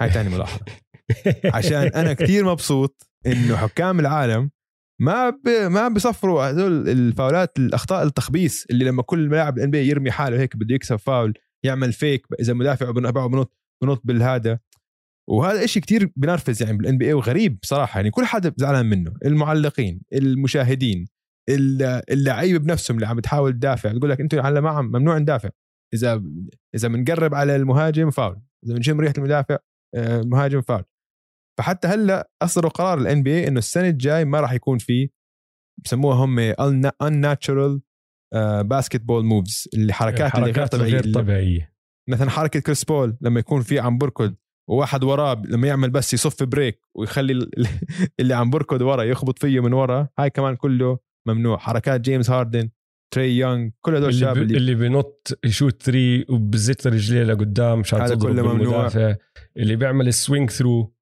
هاي ثاني ملاحظة. (laughs) عشان أنا كثير مبسوط إنه حكام العالم ما ب... ما بيصفروا هذول الفاولات الأخطاء التخبيص اللي لما كل لاعب ال NBA يرمي حاله هيك بده يكسب فاول يعمل فيك إذا مدافع بنط بنط بالهذا. وهذا إشي كتير بنرفز يعني بال NBA وغريب صراحة يعني كل حدا زعلان منه المعلقين المشاهدين الل- اللعيبة بنفسهم اللي عم بتحاول تدافع تقول لك أنتوا هلا ما عم ممنوع ندافع. إذا إذا بنقرب على المهاجم فاول إذا بنشم ريحة المدافع آه، المهاجم فاول. فحتى هلأ أصدروا قرار ال NBA إنه السنة الجاي ما راح يكون في بسموها هم unnatural basketball moves اللي حركات اللي غير طبيعيه غير طبيعية. مثلا حركة كريس بول لما يكون في عم بركض وواحد وراه لما يعمل بس يصف break ويخلي ال- اللي عم بركض ورا يخبط فيه من ورا هاي كمان كله ممنوع حركات جيمس هاردن تري يونغ كل هدول الشباب. اللي, اللي بنط يشوت three وبزت رجليه لقدام مشان هذا كله ممنوع. اللي بيعمل ال swing through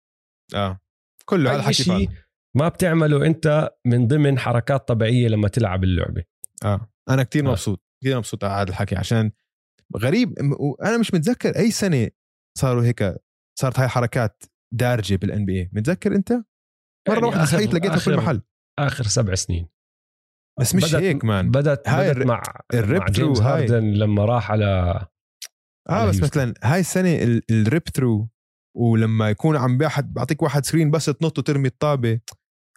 آه كله هذا حكي ما بتعمله أنت من ضمن حركات طبيعية لما تلعب اللعبة آه أنا كتير آه. مبسوط كثير مبسوط على هذا الحكي عشان غريب وأنا مش متذكر أي سنة صاروا هيك صارت هاي حركات دارجة بال NBA متذكر أنت مرة يعني واحدة صحيت لقيتها في آخر- كل محل آخر سبع سنين بس مش بدت- هيك man بدت هاي بدت مع ال rip مع جيمس هاي. هاردن لما راح على آه على بس هيوستن. مثلا هاي السنة ال- ال rip through ولما يكون عم بيحد بعطيك واحد screen بس تنط وترمي الطابة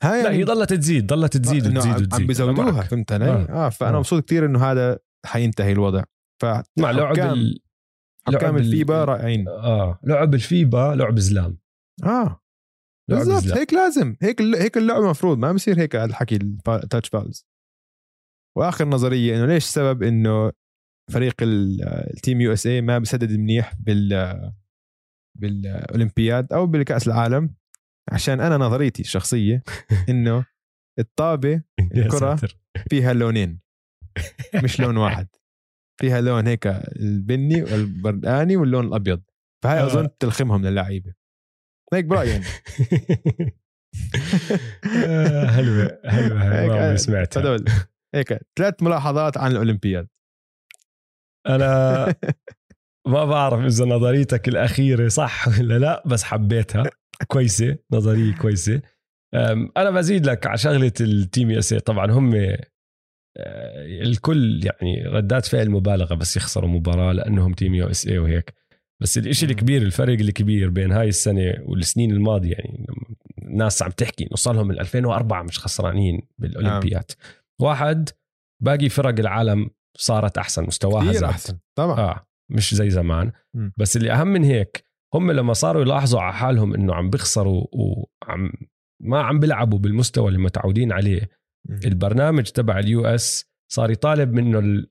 هاي لا يعني هي ضلت تزيد ضلت تزيد إنه وتزيد عم- وتزيد عم بيزودوها. فهمت علي؟ آه. آه, فأنا آه. مبسوط كثير إنه هذا حينتهي الوضع ف مع لعب ال... حكام ال FIBA رائعين. آه لعب ال FIBA لعب زلام آه. بالضبط هيك لازم هيك هيك اللعبة المفروض ما بصير هيك هذا الحكي ال touch fouls وآخر نظرية إنه ليش السبب إنه فريق ال- ال Team USA ما بسدد منيح بال بالأولمبياد أو بالكأس العالم؟ عشان أنا نظريتي الشخصية (laughs) إنه الطابة. ساتر. فيها لونين مش لون (laughs) واحد. فيها لون هيك البني والبرداني واللون الأبيض. فهاي آه. أظن تلخمهم للعيبة. هيك برأيي يعني حلوة حلوة هيك، ما آه، سمعتها. هدول. هيك ثلاث ملاحظات عن الأولمبياد. أنا (laughs) ما بعرف إذا نظريتك الأخيرة صح ولا لا بس حبيتها. كويسة نظرية كويسة. أنا بزيد لك على شغلة ال Team USA طبعا هم الكل يعني ردات فعل مبالغه بس يخسروا مباراة لأنهم Team USA وهيك. بس الإشي مم. الكبير الفرق الكبير بين هاي السنة والسنين الماضية يعني الناس عم تحكي إنه صار لهم من 2004 مش خسرانين بالأولمبياد. واحد باقي فرق العالم صارت أحسن مستواها كثير زاد أحسن. طبعا. آه مش زي زمان. مم. بس اللي أهم من هيك هم لما صاروا يلاحظوا على حالهم إنه عم بيخسروا وعم ما عم بيلعبوا بالمستوى اللي متعودين عليه البرنامج تبع ال US صار يطالب منه ال-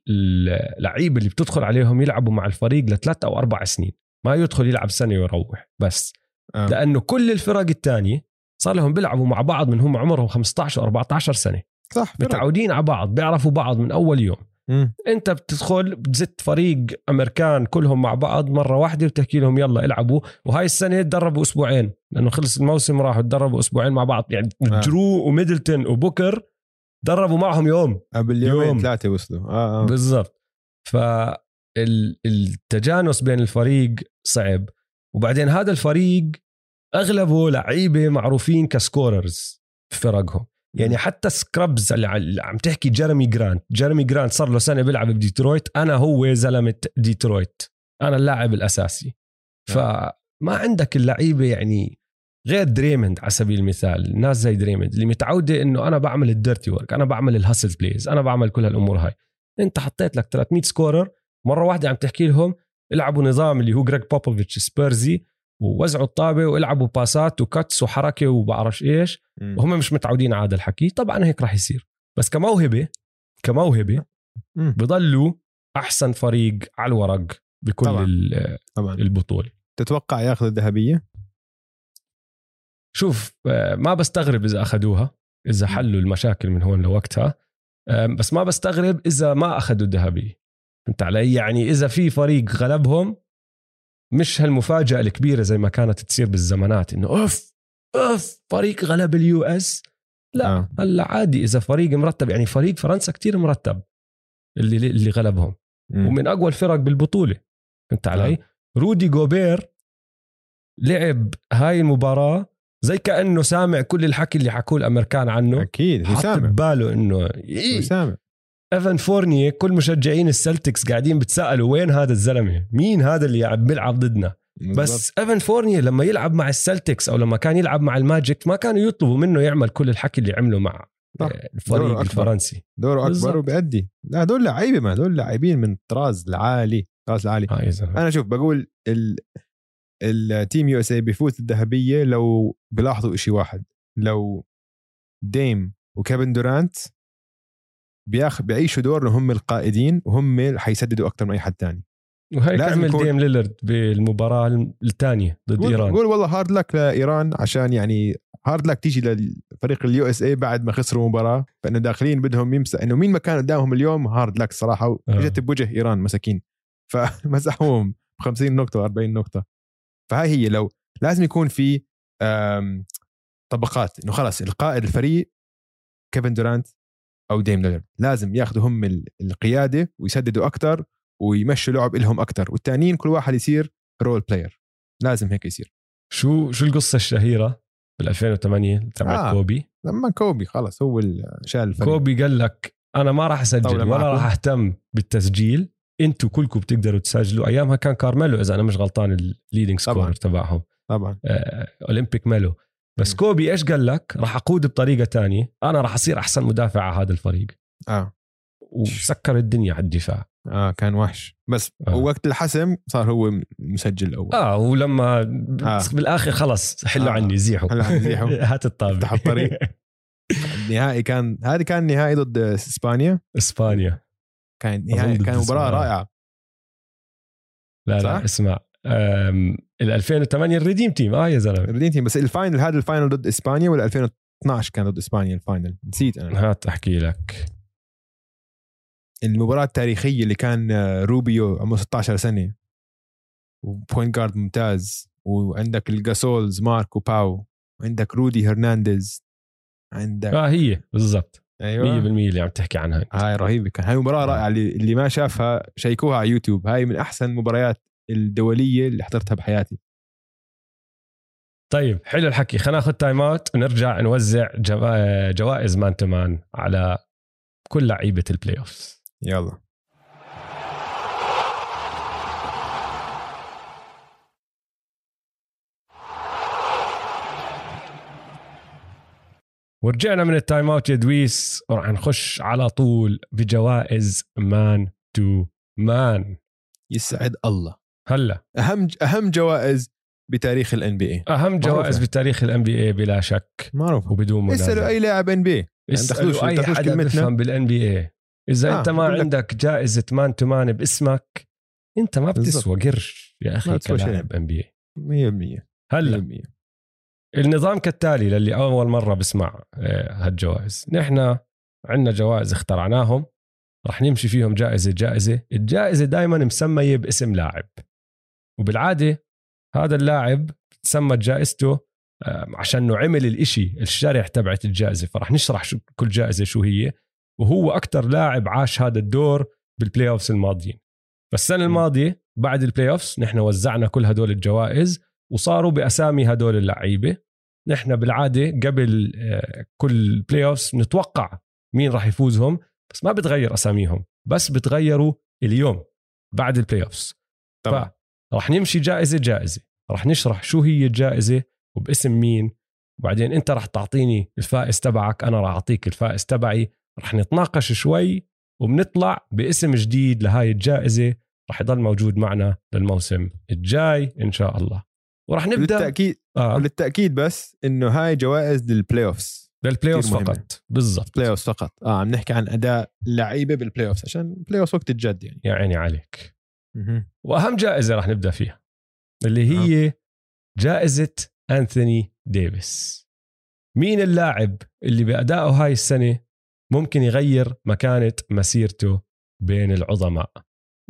اللعيبه اللي بتدخل عليهم يلعبوا مع الفريق لثلاث أو أربع سنين ما يدخل يلعب سنة ويروح بس آه. لأنه كل الفرق الثانية صار لهم بيلعبوا مع بعض من هم عمرهم 15 و14 سنة صح. متعودين على بعض بيعرفوا بعض من أول يوم مم. أنت بتدخل بتزت فريق أمريكان كلهم مع بعض مرة واحدة بتحكي لهم يلا العبوا وهاي السنة تدربوا أسبوعين لأنه خلص الموسم راحوا تدربوا أسبوعين مع بعض يعني آه. درو وميدلتون وبوكر دربوا معهم يوم. قبل يومين يوم. ثلاثة وصلوا. آه آه. بالضبط. فالتجانس بين الفريق صعب. وبعدين هذا الفريق أغلبه لعيبة معروفين ك scorers في فرقهم. يعني حتى scrubs اللي عم تحكي جيرمي جرانت. جيرمي جرانت صار له سنة بيلعب بديترويت أنا هو زلمة ديترويت. أنا اللاعب الأساسي. فما عندك اللعيبة يعني غير دريمند على سبيل المثال الناس زي دريمند اللي متعودة إنه أنا بعمل ال dirty work أنا بعمل ال hustle plays أنا بعمل كل هالأمور هاي أنت حطيت لك 300 scorer مرة واحدة عم تحكي لهم إلعبوا نظام اللي هو جريج بوبوفيتش سبيرزي ووزعوا الطابة وإلعبوا باسات و cuts وحركة وبعرفش إيش. وهم مش متعودين على هذا الحكي طبعا هيك راح يصير بس كموهبة كموهبة. بضلوا أحسن فريق على الورق بكل طبعاً. طبعا البطولة تتوقع ياخذ الذهبية؟ شوف آه، ما بستغرب إذا أخذوها إذا حلوا المشاكل من هون لوقتها آم، بس ما بستغرب إذا ما أخذوا الذهبية فهمت علي يعني إذا في فريق غلبهم مش هالمفاجأة الكبيرة زي ما كانت تصير بالزمانات إنه أوف أوف فريق غلب اليو إس لا آه. آه. هلأ عادي إذا فريق مرتب يعني فريق فرنسا كتير مرتب اللي اللي غلبهم مم. ومن أقوى الفرق بالبطولة فهمت علي؟ آه. رودي جوبير لعب هاي المباراة زي كأنه سامع كل الحكي اللي حكوه الأمريكان عنه أكيد هو سامع بباله إنه إيه. سامع ايفان فورنيه كل مشجعين السلتكس قاعدين بتسألوا وين هذا الزلمة مين هذا اللي عم بيلعب ضدنا. بس ايفان فورنيه لما يلعب مع السلتكس أو لما كان يلعب مع الماجيك ما كانوا يطلبوا منه يعمل كل الحكي اللي عمله مع صح. آه، الفريق دوره. الفرنسي دوره أكبر. وبيأدي لا دول لعيبة ما دول لاعبين من الطراز العالي الطراز العالي زلمه أنا شوف بقول ال ال team USA بيفوت الذهبية لو بلاحظوا شيء واحد. لو ديم وكيفن دورانت بياخ بيعيشوا دور هم القائدين وهم اللي حيسددوا أكثر من أي حد تاني. وهيك لازم عمل يكون- ديم ليلرد بالمباراة الثانية ضد قول إيران. قول والله هارد لك لإيران عشان يعني hard luck تيجي للفريق ال USA بعد ما خسروا مباراة. فإنه داخلين بدهم يمسح إنه مين ما كان قدامهم اليوم؟ hard luck صراحة. آه. واجت بوجه إيران مساكين. (laughs) فمسحوهم ب 50 نقطة و40 نقطة. فهاي هي لو لازم يكون في طبقات. إنه خلص القائد الفريق كيفن دورانت أو ديم ليلرد لازم ياخذوا هم ال- القيادة ويسددوا أكثر ويمشوا لعب لهم أكثر والتانيين كل واحد يصير role player لازم هيك يصير. شو شو القصة الشهيرة بال 2008 تبع آه. كوبي؟ لما كوبي خلص هو شال الفريق. كوبي قال لك أنا ما راح أسجل ولا. راح أهتم بالتسجيل. أنتوا كلكم بتقدروا تسجلوا أيامها. كان كارميلو إذا أنا مش غلطان ال leading. scorer تبعهم. طبعا. آه، Olympic Melo. بس م. كوبي إيش قال لك؟ راح اقود بطريقة تانية. أنا راح أصير أحسن مدافع على هذا الفريق. آه. وسكر الدنيا على الدفاع. آه كان وحش. بس آه. وقت الحسم صار هو مسجل الأول آه ولما آه. بالآخر خلص حلوا آه. عني زيحوا. حلوا عني زيحوا. (laughs) هات الطابة. الطريق. (laughs) النهائي كان هذا كان نهائي ضد إسبانيا. إسبانيا. كان ضد كان مباراة. رائعة. لا صح؟ لا اسمع ال 2008 ال Redeem Team. آه يا زلمة. الارجنتين بس ال final هذا ال final ضد إسبانيا ولا 2012 كان ضد إسبانيا ال final؟ نسيت أنا. هات احكي لك. المباراة التاريخية اللي كان آه، روبيو عمره 16 سنة. و point guard ممتاز. وعندك الجاسولز مارك وباو وعندك رودي فرنانديز. عندك آه هي بالضبط. 100% أيوه اللي عم تحكي عنها. هاي رهيبة كان. هاي مباراة رائعة اللي, اللي ما شافها شيكوها على يوتيوب. هاي من أحسن المباريات الدولية اللي حضرتها بحياتي. طيب حلو الحكي. خلينا ناخذ timeout ونرجع نوزع جوا- جوائز man to man على كل لعيبة ال playoffs يلا. ورجعنا من ال timeout يا دويس. وراح نخش على طول بجوائز man to man. يسعد الله. هلا. أهم أهم جوائز بتاريخ الان بي اي أهم جوائز. بتاريخ ال NBA بلا شك. معروف وبدون اسألوا منازع أي لاعب NBA تاخذوش- اسألوا أي حدا. بفهم بال NBA إذا آه، أنت ما عندك جائزة man to man باسمك أنت ما. بتسوى قرش يا أخي. كلاعب NBA 100% هلا. 100% النظام كالتالي للي أول مرة بسمع آه، هالجوائز. نحن عندنا جوائز اخترعناهم رح نمشي فيهم جائزة جائزة. الجائزة دائما مسمية باسم لاعب. وبالعادة هذا اللاعب تسمت جائزته آه، عشان إنه عمل الإشي الشرح تبعت الجائزة. فرح نشرح شو كل جائزة شو هي. وهو أكثر لاعب عاش هذا الدور بال playoffs الماضيين. فالسنة الماضية بعد ال playoffs نحن وزعنا كل هدول الجوائز وصاروا بأسامي هدول اللعيبة. نحن بالعادة قبل آه، كل playoffs نتوقع مين راح يفوزهم بس ما بتغير أساميهم بس بتغيروا اليوم بعد ال playoffs طبعا راح نمشي جائزة جائزة. راح نشرح شو هي الجائزة وباسم مين. وبعدين أنت راح تعطيني الفائز تبعك أنا راح أعطيك الفائز تبعي. راح نتناقش شوي وبنطلع باسم جديد لهاي الجائزة راح يضل موجود معنا للموسم الجاي إن شاء الله. وراح نبدأ. للتاكيد آه. وللتاكيد بس إنه هاي جوائز لل playoffs لل playoff. فقط. بالضبط. playoffs فقط. آه عم نحكي عن أداء لعيبة بال playoffs عشان playoffs وقت الجد يعني. يا عيني عليك. وأهم جائزة راح نبدأ فيها اللي هي جائزة أنثوني ديفيس. مين اللاعب اللي بادائه هاي السنة ممكن يغير مكانة مسيرته بين العظماء؟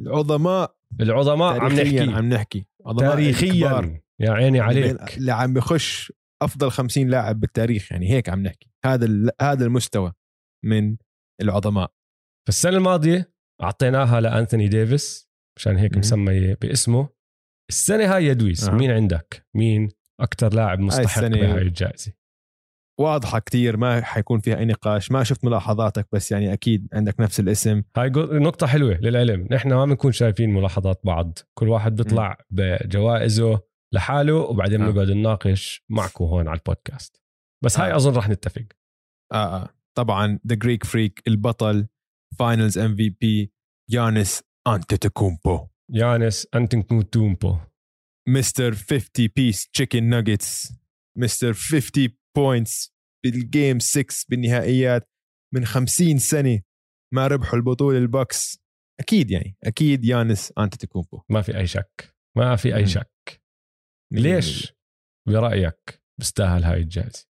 العظماء العظماء عم تاريخيا نحكي. عم نحكي. عظماء الكبار. يا عيني عليك. بين- اللي عم بخش أفضل 50 لاعب بالتاريخ يعني هيك عم نحكي. هذا هذا المستوى من العظماء. فالسنة الماضية أعطيناها لأنثوني ديفيس مشان هيك. مسميه باسمه. السنة هاي يا دويس آه. مين عندك؟ مين أكثر لاعب مستحق بهاي الجائزة؟ واضحة كتير ما حيكون فيها أي نقاش ما شفت ملاحظاتك بس يعني أكيد عندك نفس الاسم. هاي نقطة حلوة للعلم، نحن ما بنكون شايفين ملاحظات بعض، كل واحد بيطلع بجوائزه لحاله وبعدين آه. بنقعد نناقش معكم هون على البودكاست. بس هاي آه. أظن رح نتفق. آه آه. طبعا the Greek Freak البطل Finals MVP يانس انتيتوكومبو يانس انتنكوتومبو مستر 50 piece chicken nuggets Mister 50 points بال game 6 بالنهائيات من 50 سنة ما ربحوا البطولة ال Bucks أكيد يعني أكيد يانس انتيتوكومبو ما في أي شك، ما في أي. شك. ليش؟ برأيك بيستاهل هاي الجائزة؟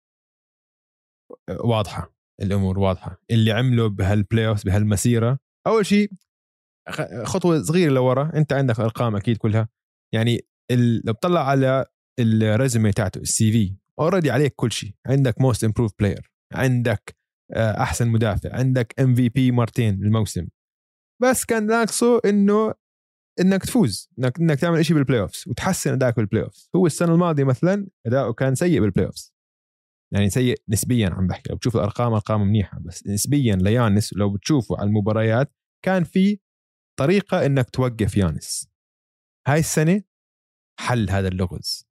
واضحة الأمور واضحة. اللي عمله بهال playoff بهالمسيرة أول شيء خطوة صغيرة لورا أنت عندك أرقام أكيد كلها. يعني لو بتطلع على ال résumé تاعته ال CV already عليك كل شيء عندك most improved player عندك آه، أحسن مدافع عندك MVP مرتين بالموسم بس كان ناقصه إنه إنك تفوز انك إنك تعمل شيء بال playoffs وتحسن أدائك بال playoffs هو السنة الماضية مثلا أداؤه كان سيء بال playoffs يعني سيء نسبيا عم بحكي لو بتشوف الأرقام أرقام منيحة بس نسبيا ليانيس لو بتشوفوا على المباريات كان في طريقة إنك توقف يانيس. هاي السنة حل هذا اللغز.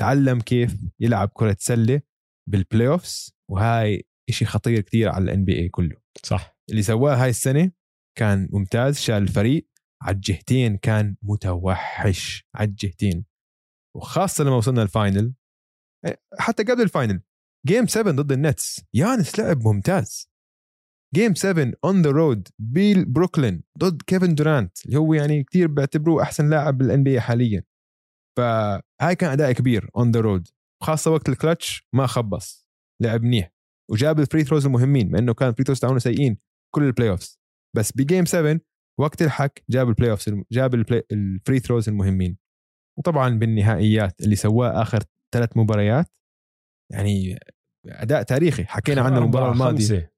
تعلم كيف يلعب كرة سلة بال playoffs وهاي إشي خطير كتير على ال NBA كله. صح. اللي سواه هاي السنة كان ممتاز شال الفريق على الجهتين كان متوحش على الجهتين وخاصة لما وصلنا ال final حتى قبل ال final game 7 ضد النتس. يانيس لعب ممتاز. game 7 on the road ببروكلين ضد كيفن دورانت اللي هو يعني كثير بعتبروه أحسن لاعب بال NBA حاليا. فهاي كان أداء كبير on the road خاصة وقت الكلتش ما خبص. لعب منيح. وجاب ال free throws المهمين مع إنه كان ال free throws تاعونه سيئين كل ال playoffs بس ب game 7 وقت الحك جاب ال playoffs جاب ال play ال free throws المهمين. وطبعا بالنهائيات اللي سواه آخر ثلاث مباريات يعني أداء تاريخي. حكينا عنه المباراة الماضية.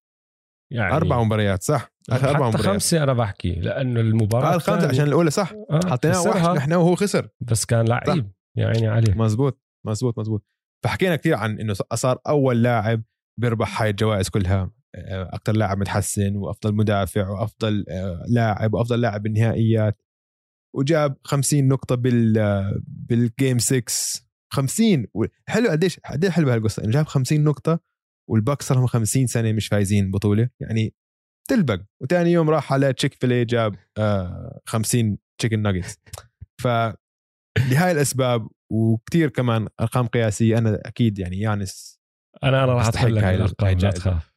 يعني أربع مباريات صح؟ آخر أربع حتى مباريات. خمسة أنا بحكي لأنه المباراة آه الخامسة عشان الأولى صح. آه، حطيناه وحش نحن وهو خسر. بس كان لعيب يا عيني عليه. مزبوط مزبوط مزبوط. فحكينا كثير عن إنه صار أول لاعب بيربح هاي الجوائز كلها. أكثر لاعب متحسن وأفضل مدافع وأفضل آه، لاعب وأفضل لاعب بالنهائيات. وجاب 50 نقطة بال آه، بال game 6 50 و- حلو قديش قديش حلوة هالقصة إنه جاب 50 نقطة وال Bucks صار لهم 50 سنة مش فايزين بطولة. يعني تلبق. وتاني يوم راح على Chick-fil-A جاب آه 50 chicken nuggets ف لهاي الأسباب وكتير كمان أرقام قياسية أنا أكيد يعني يانيس أنا أنا راح هاي- بالأرقام هاي لا. تخاف.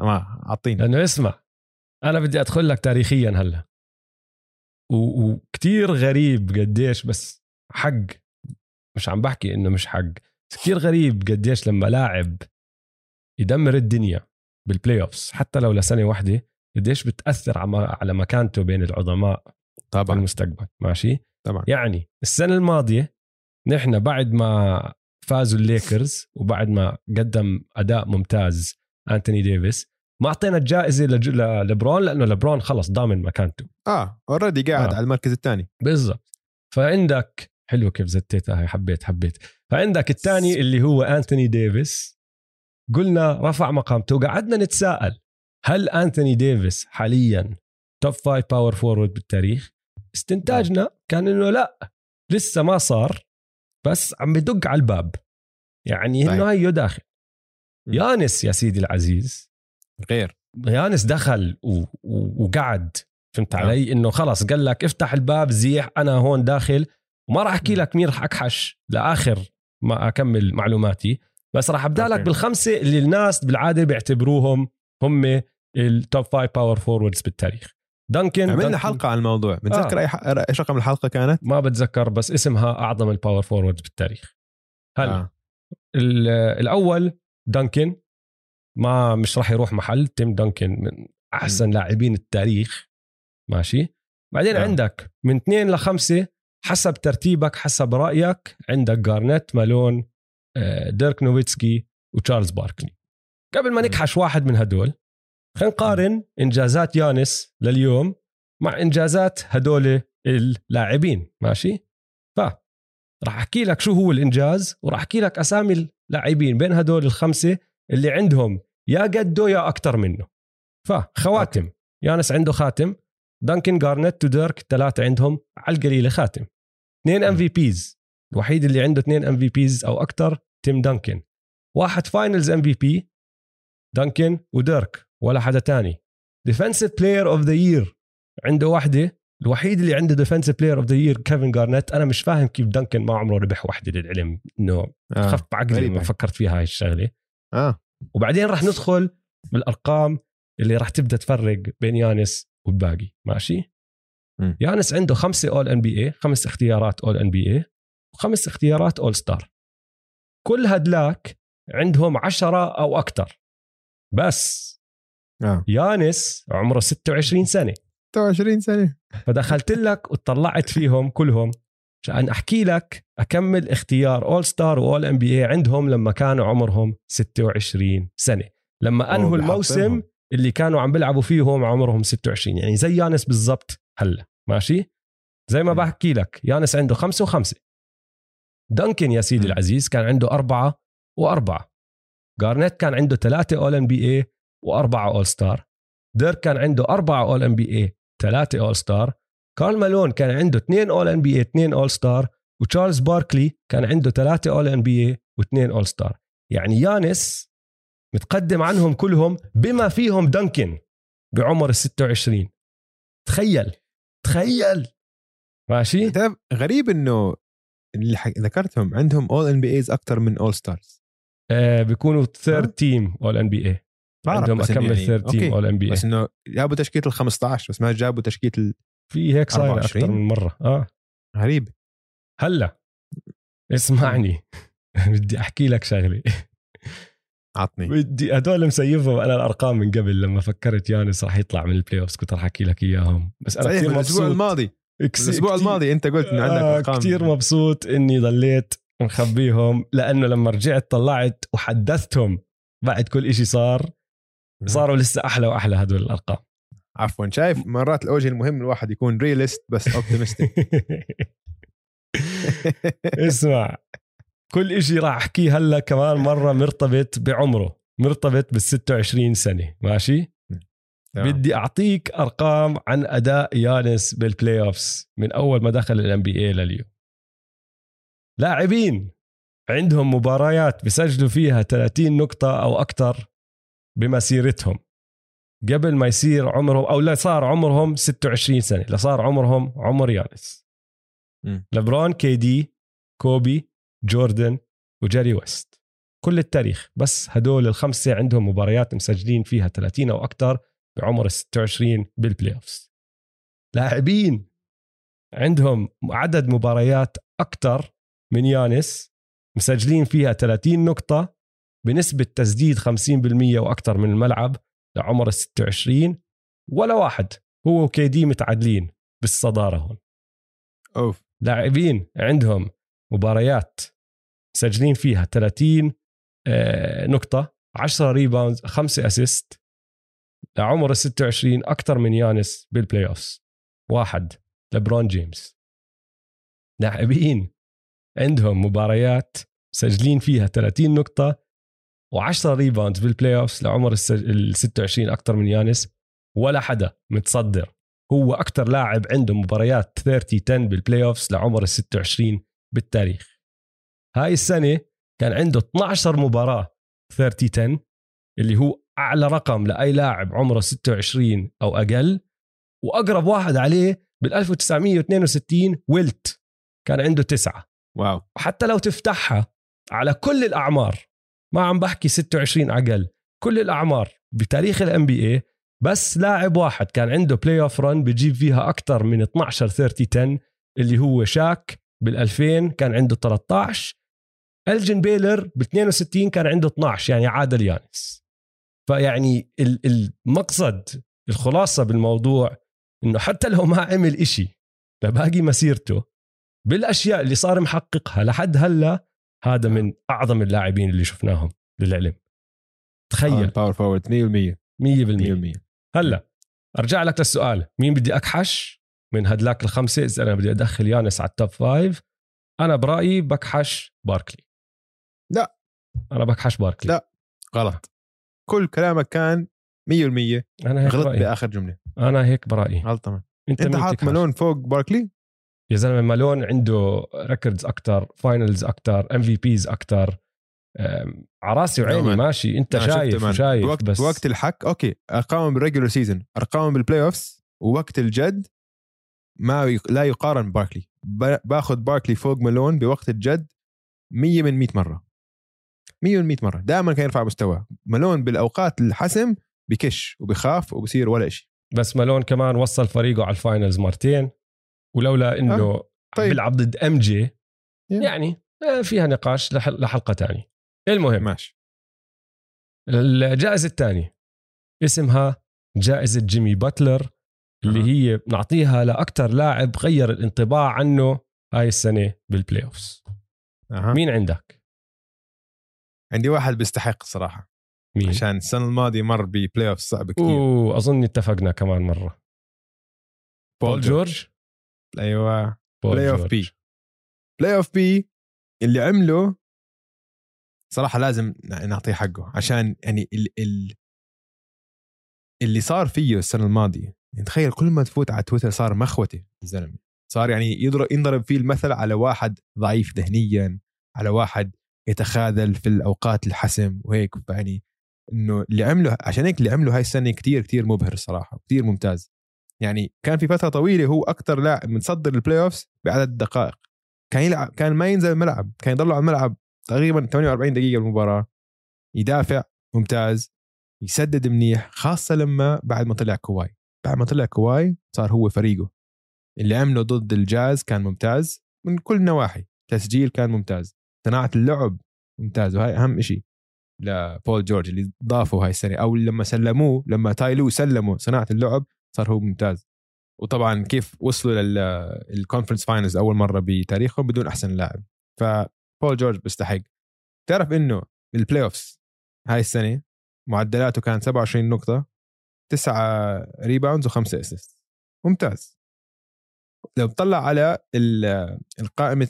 ما أعطيني. لأنه اسمع أنا بدي أدخل لك تاريخيا هلأ. وكتير غريب قديش بس حق مش عم بحكي إنه مش حق بس كتير غريب قديش لما لاعب يدمر الدنيا بال playoffs حتى لو لسنة واحدة قديش بتأثر على مكانته بين العظماء طبعا. بالمستقبل. ماشي؟ طبعا. يعني السنة الماضية نحن بعد ما فازوا الليكرز وبعد ما قدم أداء ممتاز أنتوني ديفيس. ما أعطينا الجائزة لج- للبرون لأنه لبرون خلص ضامن مكانته. آه already قاعد آه. على المركز الثاني. بالضبط. فعندك حلو كيف زتيتها هي حبيت حبيت. فعندك الثاني اللي هو أنتوني ديفيس. قلنا رفع مقامته وقعدنا نتساءل هل أنتوني ديفيس حاليا top five power forward بالتاريخ؟ استنتاجنا كان إنه لا لسه ما صار بس عم بدق على الباب. يعني طيب. انه هيو داخل. يانيس يا سيدي العزيز غير يانيس دخل و... و... وقعد فهمت آه. علي إنه خلص قال لك افتح الباب زيح أنا هون داخل وما راح أحكي. لك مين راح أكحش لآخر ما أكمل معلوماتي بس راح أبدأ لك. بالخمسة اللي الناس بالعادة بيعتبروهم هم ال top five power forwards بالتاريخ دانكن عملنا دانكن- حلقة عن الموضوع بتذكر آه. أي ح... إيش رقم الحلقة كانت؟ ما بتذكر بس اسمها أعظم ال power forwards بالتاريخ هلا آه. ال- الأول دانكن ما مش راح يروح محل. تيم دانكن من أحسن لاعبين التاريخ. ماشي. بعدين آه. عندك من اثنين لخمسة حسب ترتيبك حسب رأيك عندك جارنيت مالون آه، ديرك نوفيتسكي وتشارلز باركلي. قبل ما. نكحش واحد من هدول خلينا نقارن إنجازات يانيس لليوم مع إنجازات هدول اللاعبين. ماشي؟ ف راح أحكي لك شو هو الإنجاز وراح أحكي لك أسامي اللاعبين بين هدول الخمسة اللي عندهم يا قده يا أكثر منه. فخواتم أوكي. يانيس عنده خاتم. دانكن جارنيت وديرك ثلاثة عندهم. على القليله خاتم. اثنين ام في بيز الوحيد اللي عنده اثنين ام في بيز أو أكثر تيم دانكن. واحد finals MVP دانكن وديرك ولا حدا تاني. defensive player of the year عنده واحدة الوحيد اللي عنده defensive player of the year كيفن جارنيت أنا مش فاهم كيف دانكن ما عمره ربح واحدة للعلم إنه آه. خف عقلي. ما فكرت فيها هاي الشغلة آه وبعدين رح ندخل بالأرقام اللي رح تبدأ تفرق بين يانيس والباقي ماشي م. يانس عنده خمسة اول ان بي اي خمس اختيارات اول ان بي اي وخمس اختيارات all star كل هدلاك عندهم عشرة أو أكثر بس آه يانيس عمره 26 سنة 26 سنه فدخلت لك وطلعت فيهم كلهم. عشان أحكي لك أكم اختيار all star و all NBA عندهم لما كانوا عمرهم 26 سنة. لما أنهوا الموسم. اللي كانوا عم بيلعبوا فيهم عمرهم 26 يعني زي يانيس بالضبط هلا. ماشي؟ زي ما. بحكي لك يانيس عنده خمسة وخمسة. دانكن يا سيدي. العزيز كان عنده أربعة وأربعة. جارنيت كان عنده ثلاثة all NBA وأربعة all star ديرك كان عنده أربعة all NBA ثلاثة all star كارل مالون كان عنده اثنين all NBA اثنين all star وتشارلز باركلي كان عنده ثلاثة all NBA واثنين all star يعني يانس متقدم عنهم كلهم بما فيهم دانكن بعمر ال 26 تخيل تخيل. ماشي؟ تعرف غريب إنه اللي حك... ذكرتهم عندهم اول NBAs أكثر من All Stars آه بيكونوا third. team All NBA عندهم أكمل يعني- third team. All NBA بس إنه جابوا تشكيلة ال 15 بس ما جابوا تشكيلة ال- في هيك صاير 24. أكثر من مرة. آه. غريب. هلأ اسمعني. (laughs) بدي أحكي لك شغلة. عطني. بدي هدول مسيفهم أنا الأرقام من قبل لما فكرت يانس راح يطلع من ال playoffs كنت راح أحكي لك إياهم. بس أنا كثير الأسبوع مبسوط. الماضي. كس- الأسبوع الماضي أنت قلت إنه عندك آه أرقام. كثير مبسوط إني ضليت مخبيهم لأنه لما رجعت طلعت وحدثتهم بعد كل إشي صار. صاروا لسه أحلى وأحلى هدول الارقام عفوا. شايف مرات الاوجه المهم الواحد يكون realist بس optimistic (laughs) اسمع كل إشي راح أحكيه هلا كمان مرة مرتبط بعمره مرتبط بال 26 سنة ماشي؟ بدي أعطيك أرقام عن أداء يانس بال playoffs من أول ما دخل ال NBA لليوم. لاعبين عندهم مباريات بسجلوا فيها 30 نقطة أو أكثر بمسيرتهم. قبل ما يصير عمرهم أو لا صار عمرهم 26 سنة لا صار عمرهم عمر يانس. لبرون كي دي كوبي جوردن وجيري ويست. كل التاريخ. بس هدول الخمسة عندهم مباريات مسجلين فيها 30 أو أكثر بعمر ال 26 بال playoffs لاعبين. عندهم عدد مباريات أكثر من يانس مسجلين فيها 30 نقطة بنسبة تسديد 50% وأكثر من الملعب لعمر ال 26 ولا واحد. هو وكي دي متعادلين بالصدارة هون. أوف. لاعبين عندهم مباريات مسجلين فيها 30 آه، نقطة 10 rebound 5 assist لعمر ال 26 أكثر من يانس بال playoffs واحد لبرون جيمس. لاعبين عندهم مباريات مسجلين فيها 30 نقطة و10 rebound بال playoffs لعمر ال 26 أكثر من يانس. ولا حدا متصدر. هو أكثر لاعب عنده مباريات 30 10 بال playoffs لعمر ال 26 بالتاريخ. هاي السنة كان عنده 12 مباراة 30 10 اللي هو أعلى رقم لأي لاعب عمره 26 أو أقل. وأقرب واحد عليه بال 1962 ويلت كان عنده تسعة. wow. وحتى لو تفتحها على كل الأعمار ما عم بحكي 26 أقل كل الأعمار بتاريخ ال NBA بس لاعب واحد كان عنده playoff run بجيب فيها أكثر من 12 30 10 اللي هو شاك بال 2000 كان عنده 13 ألجن بيلور ب 62 كان عنده 12 يعني عادل يانس. فيعني المقصد الخلاصة بالموضوع إنه حتى لو ما عمل إشي لباقي مسيرته بالأشياء اللي صار محققها لحد هلأ هذا من أعظم اللاعبين اللي شفناهم للعلم تخيل. power forward 100% 100% 100% هلا أرجع لك للسؤال. مين بدي أكحش من هدلاك الخمسة؟ إذا أنا بدي أدخل يانس على ال top five أنا برأيي بكحش باركلي. لا. أنا بكحش باركلي. لا. غلط. كل كلامك كان 100% أنا هيك غلط برأيي. بآخر جملة. أنا هيك برأيي. غلط أنت, أنت حاط؟ مالون فوق باركلي؟ يا زلمه مالون عنده records أكثر finals أكثر MVPs أكثر على راسي وعيني man. ماشي. أنت شفت شايف man. وشايف وقت بس وقت الحك أوكي. ارقامهم بال regular season ارقامهم بال playoffs ووقت الجد ما يق... لا يقارن باركلي. باخذ باركلي فوق مالون بوقت الجد 100 من 100 مرة. 100 من 100 مرة. دائما كان يرفع مستواه. مالون بالأوقات الحسم بكش وبخاف وبصير ولا شيء بس مالون كمان وصل فريقه على ال finals مرتين. ولولا انه آه، طيب. طيب. بيلعب ضد MJ. يعني فيها نقاش لح- لحلقة تانية المهم ماشي الجائزة الثانية اسمها جائزة جيمي باتلر اللي أها. هي بنعطيها لاكثر لاعب غير الانطباع عنه هاي السنة بال playoffs أها. مين عندك عندي واحد بيستحق صراحة مين عشان السنة الماضية مر ب playoff صعب كثير واظن اتفقنا كمان مرة بول جورج أيوه. playoff P. playoff P اللي عمله صراحة لازم نعطيه حقه عشان يعني ال ال اللي صار فيه السنة الماضية. يعني تخيل كل ما تفوت على تويتر صار مخوته الزلمه صار يعني يضرب ينضرب فيه المثل على واحد ضعيف ذهنيا على واحد يتخاذل في الأوقات الحسم وهيك. يعني إنه اللي عمله عشان هيك اللي عمله هاي السنة كتير كتير مبهر الصراحه كتير ممتاز. يعني كان في فترة طويلة هو أكثر لاعب متصدر ال playoffs بعدد الدقائق كان يلعب كان ما ينزل الملعب كان يضل على الملعب تقريبا 48 دقيقة المباراه يدافع ممتاز يسدد منيح خاصة لما بعد ما طلع كواي. بعد ما طلع كواي صار هو فريقه. اللي عمله ضد الجاز كان ممتاز من كل النواحي تسجيل كان ممتاز. صناعة اللعب ممتاز وهي أهم شيء لبول جورج اللي ضافه هاي السنة أو لما سلموه لما تاي لو سلموا صناعة اللعب صار هو ممتاز. وطبعا كيف وصلوا لل conference finals أول مرة بتاريخهم بدون أحسن لاعب. فبول جورج بيستحق. تعرف إنه بال playoffs هاي السنة معدلاته كان 27 نقطة 9 rebounds وخمسة assist ممتاز. لو بتطلع على ال- القائمة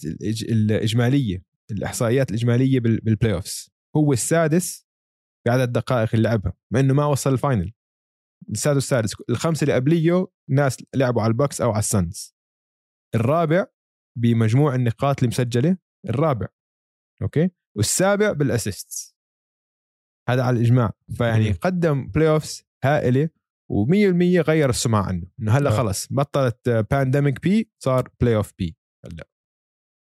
الإجمالية الإحصائيات الإجمالية بال- بال playoffs هو السادس بعدد الدقائق اللي لعبها مع إنه ما وصل ال final السادس. والسادس الخمسة اللي قبليه ناس لعبوا على البوكس أو على السنز الرابع بمجموع النقاط اللي مسجله الرابع. Okay؟ والسابع بال assist هذا على الإجماع. فيعني. قدم playoffs هائله و100% غير السمعه عنه. إنه هلأ آه. خلص بطلت Pandemic P صار Playoff P هلأ.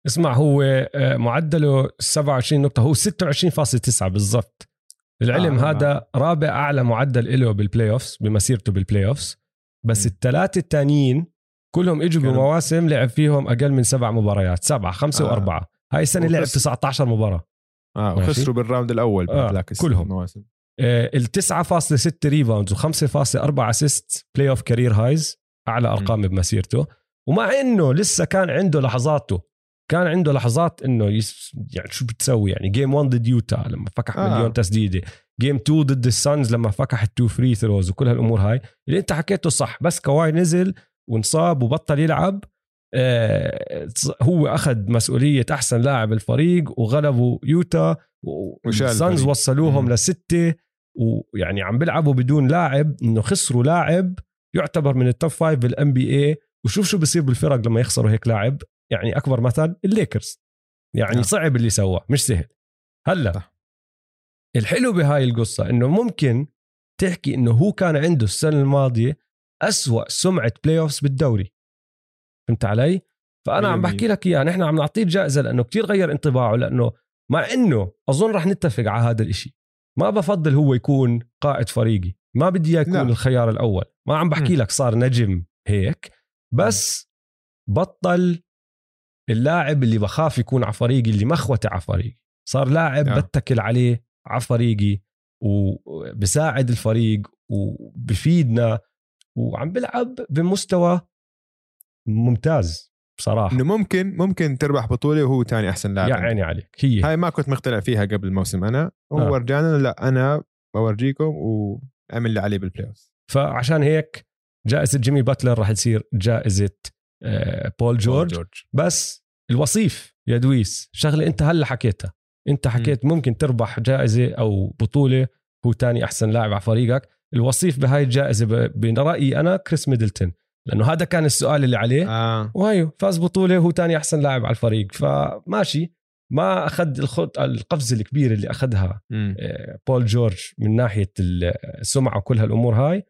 اسمع هو آه، معدله 27 نقطة هو 26.9 بالضبط. العلم آه، آه هذا رابع أعلى معدل له بال playoffs بمسيرته بال playoffs بس م. الثلاثه الثانيين كلهم إجوا بمواسم لعب فيهم أقل من سبع مباريات سبعة خمسة آه. وأربعة هاي السنة لعب وبس- 19 مباراة آه. وخسروا بال round الأول آه، كلهم. المواسم آه، ال 9.6 rebounds و5.4 assist playoff career highs أعلى أرقام بمسيرته ومع إنه لسه كان عنده لحظاته كان عنده لحظات إنه yes يعني شو بتسوي يعني game 1 ضد يوتا لما فكح آه. مليون تسديدة game 2 ضد السانز لما فكح ال two free throws وكل هالأمور هاي اللي أنت حكيته صح بس كواي نزل وانصاب وبطل يلعب آه هو أخذ مسؤولية أحسن لاعب الفريق وغلبوا يوتا والسانز. وصلوهم مم. لستة ويعني عم بيلعبوا بدون لاعب إنه خسروا لاعب يعتبر من ال top five بال NBA وشوف شو بصير بالفرق لما يخسروا هيك لاعب يعني أكبر مثل الليكرز يعني نعم. صعب اللي سواه مش سهل هلأ صح. الحلو بهاي القصة إنه ممكن تحكي إنه هو كان عنده السنة الماضية أسوأ سمعة playoffs بالدوري فهمت علي؟ فأنا عم 100%. بحكي لك اياها نحن عم نعطيه جائزة لأنه كتير غير انطباعه لأنه مع إنه أظن رح نتفق على هذا الإشي ما بفضل هو يكون قائد فريقي ما بدي إياه يكون لا. الخيار الأول ما عم بحكي مم. لك صار نجم هيك بس بطل اللاعب اللي بخاف يكون على فريقي اللي مخوته على فريقي صار لاعب آه. بتكل عليه على فريقي وبساعد الفريق وبفيدنا وعم بلعب بمستوى ممتاز بصراحة إنه ممكن ممكن تربح بطولة وهو تاني أحسن لاعب يا. عيني عليك هي هاي ما كنت مقتنع فيها قبل الموسم أنا هو آه. ورجانا لا أنا بورجيكم وأعمل اللي عليه بالبلاي فعشان هيك جائزة جيمي باتلر راح تصير جائزة بول جورج. جورج. بس الوصيف يا دويس شغلة انت هلا حكيتها. انت حكيت ممكن تربح جائزة أو بطولة هو تاني أحسن لاعب على فريقك. الوصيف بهاي الجائزة برايي أنا كريس ميدلتون لأنه هذا كان السؤال اللي عليه. آه. وهيو فاز بطولة هو تاني أحسن لاعب على الفريق. فماشي ما أخذ الخط القفزة الكبيرة اللي أخذها. آه، بول جورج من ناحية السمعة وكل هالأمور هاي.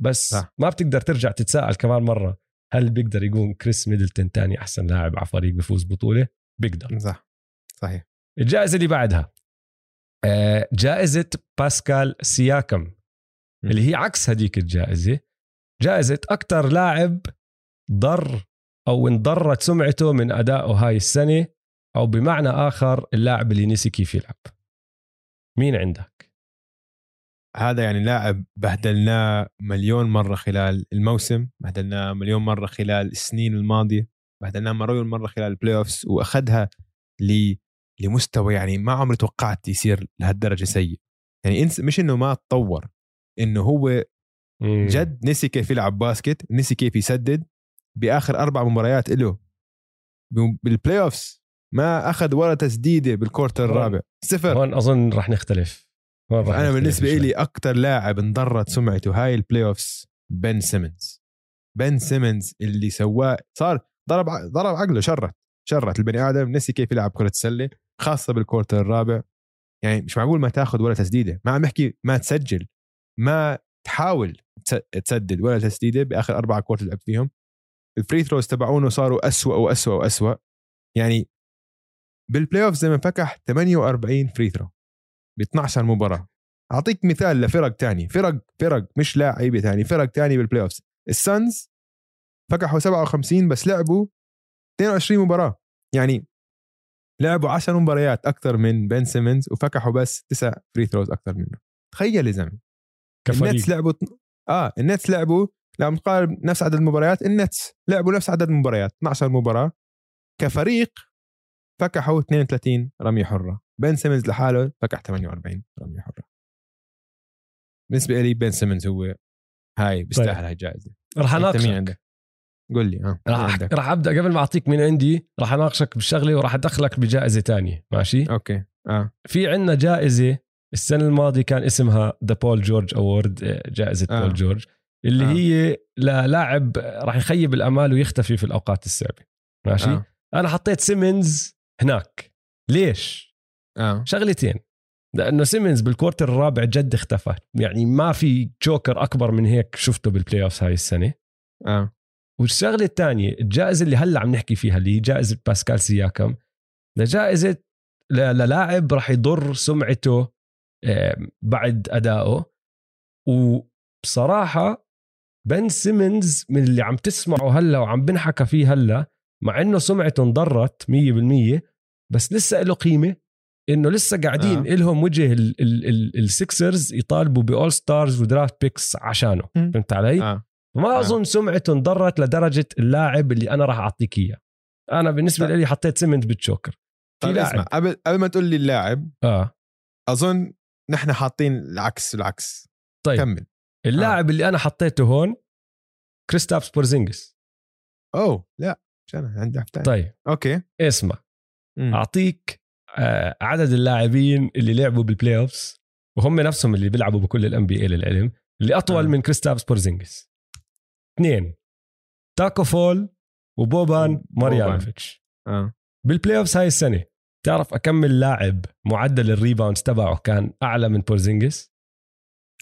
بس صح. ما بتقدر ترجع تتساءل كمان مرة. هل بيقدر يكون كريس ميدلتون تاني أحسن لاعب على فريق بفوز بطولة؟ بيقدر. صح. صحيح. الجائزة اللي بعدها آه، جائزة باسكال سياكم اللي هي عكس هديك الجائزة. جائزة أكثر لاعب ضر أو انضرت سمعته من ادائه هاي السنة أو بمعنى آخر اللاعب اللي نسي كيف يلعب. مين عندك؟ هذا يعني لاعب بهدلناه مليون مرة خلال الموسم بهدلناه مليون مرة خلال السنين الماضية بهدلناه مليون مرة خلال ال playoffs وأخذها ل لمستوى يعني ما عمري توقعت يصير لهالدرجة سيء. يعني انس مش إنه ما تطور إنه هو. جد نسي كيف يلعب basket نسي كيف يسدد. بآخر أربع مباريات له بال playoffs ما أخذ ولا تسديدة بال quarter الرابع. صفر. هون أظن رح نختلف. أنا بالنسبة. لي أكثر لاعب انضرت سمعته هاي ال playoffs بن سيمنز بن سيمنز اللي سواه صار ضرب ضرب عقله short short. البني آدم نسي كيف يلعب كرة سله خاصة بال quarter الرابع. يعني مش معقول ما تاخذ ولا تسديدة. ما عم بحكي ما تسجل. ما تحاول تس- تسدد ولا تسديدة بآخر أربع quarter لعب فيهم. ال free throws تبعونه صاروا أسوأ وأسوأ وأسوأ. يعني بال playoffs ما فكح 48 free throw ب 12 مباراة. أعطيك مثال لفرق تاني. فرق فرق مش لاعيبة تاني فرق تاني بال playoff السانز فكحوا 57 بس لعبوا 22 مباراة. يعني لعبوا 10 مباريات أكثر من بن سيمنز وفكحوا بس 9 free throws أكثر منه. تخيل يا زلمة. النتس لعبوا آه النتس لعبوا لما تقارب نفس عدد المباريات النتس لعبوا نفس عدد المباريات 12 مباراة. كفريق فكحوا 32 رمية حرة. بن سيمنز لحاله فكح 48 رمية حرة. بالنسبة لي بن سيمنز هو هاي بيستاهل هاي الجائزة. رح أناقشك. عندك؟ قول لي آه عندك؟ رح أبدأ قبل ما أعطيك مين عندي رح أناقشك بالشغلة وراح أدخلك بجائزة تانية ماشي؟ Okay آه. في عندنا جائزة السنة الماضية كان اسمها the بول جورج award جائزة آه. بول جورج اللي آه. هي للاعب راح يخيب الأمال ويختفي في الأوقات الصعبه ماشي؟ آه. أنا حطيت سيمنز هناك. ليش؟ آه. شغلتين. لأنه سيمنز بال quarter الرابع جد اختفى. يعني ما في choker أكبر من هيك شفته بال playoff هاي السنة. آه. والشغلة الثانية الجائزة اللي هلأ عم نحكي فيها اللي هي جائزة باسكال سياكم. لجائزة للاعب راح يضر سمعته آه، بعد أدائه. وبصراحة بن سيمنز من اللي عم تسمعه هلأ وعم بنحكى فيه هلأ مع إنه سمعته انضرت 100% بس لسه له قيمة. إنه لسه قاعدين آه. آه. لهم وجه ال- ال- ال- السيكسرز يطالبوا ب all-stars و draft picks عشانه. فهمت علي؟ آه. ما آه. أظن سمعته انضرت لدرجة اللاعب اللي أنا راح أعطيك إياه. أنا بالنسبة طيب. لي حطيت سيمنز بال choker في طيب اسمع قبل قبل ما تقول لي اللاعب آه. أظن نحن حاطين العكس العكس. طيب. كمل. اللاعب اللي أنا حطيته هون كريستابس بورزينجس أوه لا مش أنا عندي طيب. okay. اسمع. مم. أعطيك آه، عدد اللاعبين اللي لعبوا بال playoffs وهم نفسهم اللي بيلعبوا بكل ال NBA للعلم اللي أطول آه. من كريستابس بورزينجس اثنين تاكو فول وبوبان بوبان. ماريانوفيتش آه بال playoffs هاي السنة تعرف أكمل لاعب معدل ال rebounds تبعه كان أعلى من بورزينجس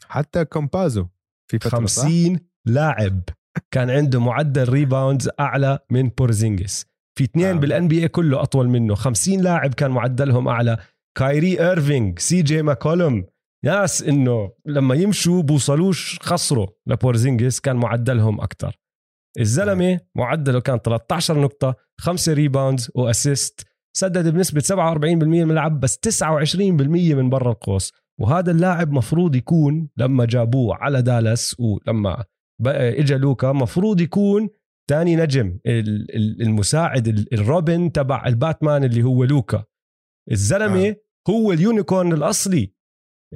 حتى كامبازو في فترة صح؟ 50 لاعب كان عنده معدل rebounds أعلى من بورزينجس في اثنين آه. بال NBA كله أطول منه. 50 لاعب كان معدلهم أعلى. كايري ايرفينج سي جي ماكولوم ناس إنه لما يمشوا بوصلوش خسروا. لبورزينجس كان معدلهم أكثر الزلمة معدله كان 13 نقطة 5 rebounds و assist سدد بنسبة 47% من الملعب بس 29% من برا القوس. وهذا اللاعب مفروض يكون لما جابوه على دالاس ولما اجى لوكا مفروض يكون تاني نجم ال- ال- المساعد ال- الروبن تبع الباتمان اللي هو لوكا. الزلمة آه. آه. هو ال unicorn الأصلي.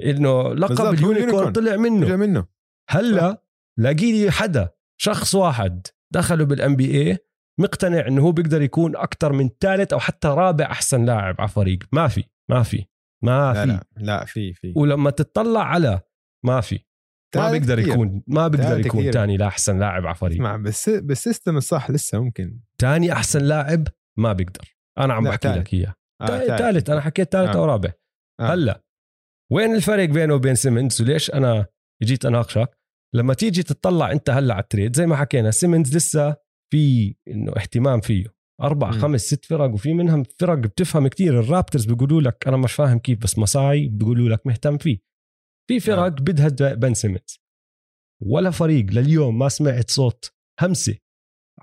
إنه لقب ال unicorn. طلع منه. جا منه. هلأ لاقي لي حدا شخص واحد دخله بال NBA مقتنع إنه هو بيقدر يكون أكثر من ثالث أو حتى رابع أحسن لاعب على فريق ما في ما في ما لا في. لا لا في في. ولما تطلع على ما في. ما بيقدر كتير. يكون ما بيقدر يكون كتير. ثاني لاحسن لاعب على فريق اسمع بس بال system الصح لسه ممكن ثاني أحسن لاعب ما بيقدر أنا عم بحكي. لك إياه آه ثالث أنا حكيت ثالث آه. أو رابع آه. هلأ وين الفرق بينه وبين سيمنز وليش أنا جيت أناقشك لما تيجي تطلع أنت هلأ على ال trade زي ما حكينا سيمنز لسه في إنه اهتمام فيه أربع مم. خمس ست فرق وفي منهم فرق بتفهم كتير الرابترز بيقولوا لك أنا مش فاهم كيف بس مساي بيقولوا لك مهتم فيه في فرق آه. بدها بن سيمنز ولا فريق لليوم ما سمعت صوت همسة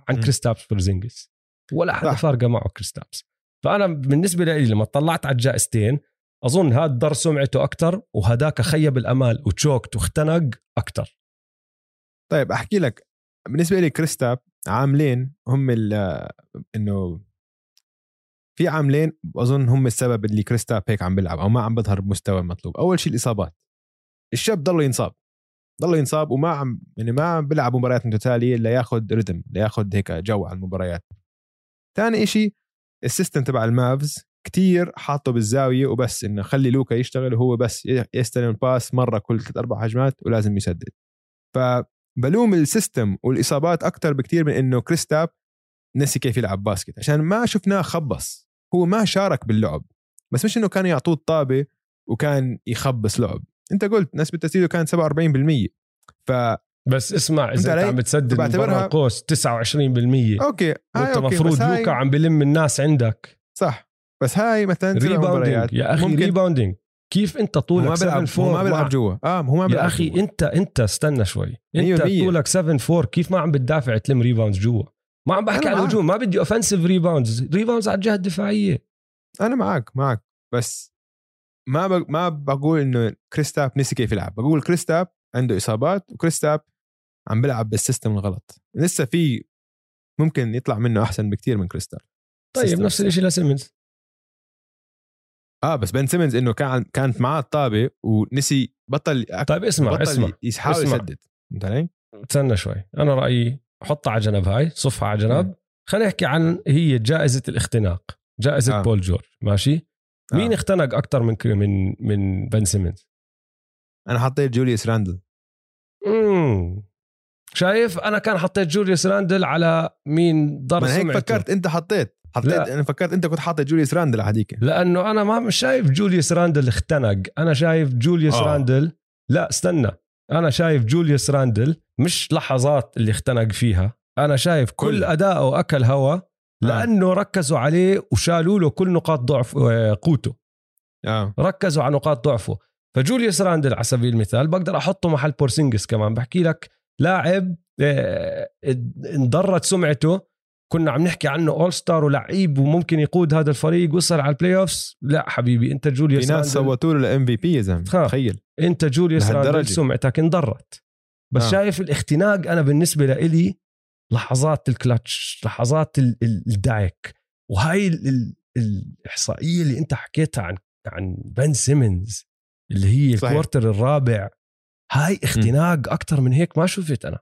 عن. كريستابس بورزينجس ولا حدا. فارقة معه كريستابس فأنا بالنسبة لي لما طلعت على الجائزتين أظن هذا ضر سمعته أكثر وهداك خيب الأمال و choked واختنق أكثر طيب أحكي لك بالنسبة لي كريستاب عاملين هم إنه في عاملين أظن هم السبب اللي كريستاب هيك عم بيلعب أو ما عم بظهر بمستوى المطلوب أول شيء الإصابات الشاب ضل ينصاب. ضل ينصاب وما عم يعني ما عم بيلعب مباريات متتالية لياخذ rhythm لياخذ هيك جو على المباريات. ثاني شيء ال system تبع المافز كتير حاطه بالزاوية وبس إنه خلي لوكا يشتغل وهو بس يستلم ال pass مرة كل ثلاث أربع هجمات ولازم يسدد. فبلوم ال system والإصابات أكثر بكتير من إنه كريستاب نسي كيف يلعب basket. عشان ما شفناه خبص. هو ما شارك باللعب. بس مش إنه كانوا يعطوه الطابة وكان يخبص لعب. انت قلت نسبة تسديده كانت 47% ف بس اسمع إذا أنت؟ عم بتسدد بعتبرها- برا القوس 29% okay هاي وأنت okay، مفروض بس هاي- لوكا عم بلم الناس عندك. صح بس هاي مثلا rebounding يا أخي ممكن- rebounding كيف أنت طولك ما 7 بيلعب هو 4 ما بيلعب جوا. آه هو ما بيلعب يا أخي جوا. انت أنت استنى شوي. أنت. طولك 7 4 كيف ما عم بتدافع تلم rebounds جوا؟ ما عم بحكي معك. الهجوم ما بدي offensive rebounds rebounds على الجهة الدفاعية. أنا معك معك. بس ما ب... ما بقول إنه كريستاب نسي كيف يلعب بقول كريستاب عنده إصابات وكريستاب عم بيلعب بال system الغلط لسه في ممكن يطلع منه أحسن بكتير من كريستاب طيب نفس. الشيء لسيمنز آه بس بن سيمنز إنه كان كانت معاه الطابة ونسي بطل طيب اسمع بطل اسمع يحاول اسمع. يسدد فهمت علي؟ استنى شوي أنا رأيي حطها على جنب هاي صفها على جنب خلينا نحكي عن هي جائزة الاختناق جائزة. آه. بول جورج ماشي آه. مين اختنق أكثر من من من بن سيمنز أنا حطيت جوليوس راندل امم شايف أنا كان حطيت جوليوس راندل على مين ضر أنا هيك سمعته فكرت أنت حطيت حطيت لا. أنا فكرت أنت كنت حاطط جوليوس راندل على هذيك لأنه أنا ما مش شايف جوليوس راندل اختنق أنا شايف جوليوس. آه. راندل لا استنى أنا شايف جوليوس راندل مش لحظات اللي اختنق فيها أنا شايف كل, كل. اداؤه أكل هوا لأنه ركزوا عليه وشالوا له كل نقاط ضعف آه، قوته آه ركزوا على نقاط ضعفه فجوليوس راندل على سبيل المثال بقدر أحطه محل بورسينجس كمان بحكي لك لاعب آه، انضرت سمعته كنا عم نحكي عنه all star ولعيب وممكن يقود هذا الفريق وصل على ال playoffs لا حبيبي أنت في جوليوس ناس راندل صوتوا له ال MVP يا زلمة. تخيل أنت جوليوس راندل. سمعتك انضرت بس آه. آه. شايف الاختناق أنا بالنسبة لإلي لحظات الكلتش لحظات ال- ال- الدايك وهاي ال- ال- الإحصائية اللي أنت حكيتها عن عن بن سيمنز اللي هي صحيح. ال quarter الرابع هاي اختناق أكثر من هيك ما شفت أنا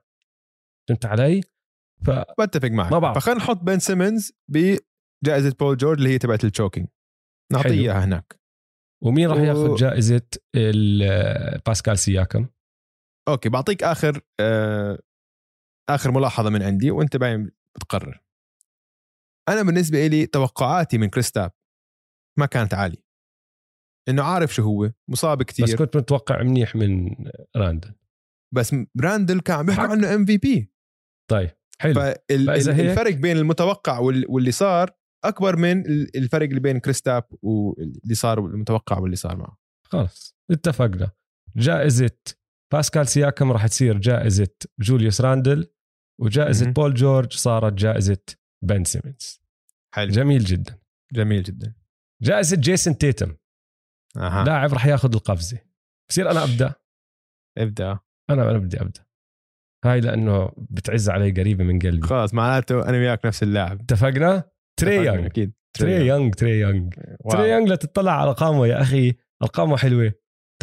فهمت علي؟ ف بتفق معك ما بعرف. فخلينا نحط بن سيمنز بجائزة بول جورج اللي هي تبعت ال choking نعطيه. إياها هناك ومين راح و- ياخذ جائزة ال- باسكال سياكم؟ okay بعطيك آخر آه آخر ملاحظة من عندي وأنت باين بتقرر. أنا بالنسبة لي توقعاتي من كريستاب ما كانت عالية. إنه عارف شو هو مصاب كثير بس كنت متوقع منيح من راندل. بس براندل كان عم بيحكوا. عنه MVP طيب حلو. فالفرق بين المتوقع وال- واللي صار أكبر من ال- الفرق اللي بين كريستاب واللي صار والمتوقع واللي صار معه. خلص اتفقنا. جائزة باسكال سياكم راح تصير جائزة جوليوس راندل. وجائزة مهم. بول جورج صارت جائزة بن سيمنز. حلو. جميل جدا. جميل جدا. جائزة جيسون تيتم. أها. لاعب راح ياخذ القفزة. بصير أنا أبدأ؟ ابدأ. أنا أنا بدي أبدأ. هاي لأنه بتعز علي قريبة من قلبي. خلاص معناته أنا وياك نفس اللاعب. اتفقنا؟ تري يونغ أكيد. تري يونغ تري يونغ تري يونغ لا تطلع على أرقامه يا أخي. أرقامه حلوة.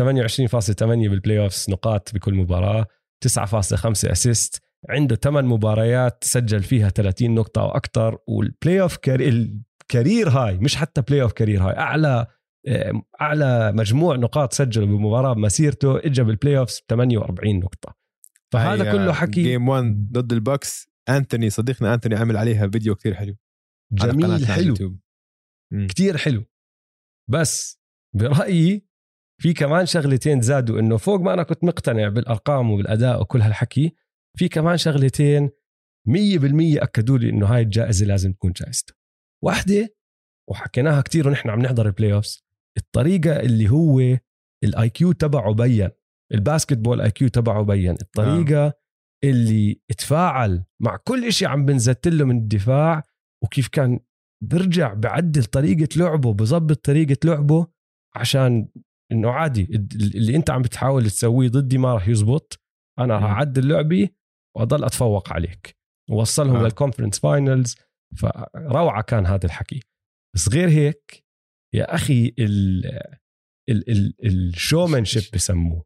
28.8 بال playoffs نقاط بكل مباراة. 9.5 assist عنده 8 مباريات سجل فيها 30 نقطة أو أكثر وال play كاري... ال career هاي مش حتى playoff career هاي أعلى آه، أعلى مجموع نقاط سجله بمباراة بمسيرته اجى بال playoffs 48 نقطة. فهذا كله حكي game 1 ضد البوكس. انتوني صديقنا انتوني عمل عليها فيديو كثير حلو. جميل حلو. كتير حلو. بس برأيي في كمان شغلتين زادوا إنه فوق ما أنا كنت مقتنع بالأرقام وبالأداء وكل هالحكي في كمان شغلتين 100% أكدوا لي إنه هاي الجائزة لازم تكون جائزته واحدة وحكيناها كتير ونحن عم نحضر ال playoffs الطريقة اللي هو ال IQ تبعه بين ال basketball IQ تبعه بين الطريقة آه. اللي تفاعل مع كل إشي عم بنزت له من الدفاع وكيف كان برجع بعدل طريقة لعبه بظبط طريقة لعبه عشان إنه عادي اللي أنت عم بتحاول تسويه ضدي ما راح يزبط أنا راح مم. أعدل لعبي وأضل أتفوق عليك ووصلهم آه. آه. لل conference finals فروعة كان هذا الحكي بس غير هيك يا أخي ال ال ال ال showmanship بسموه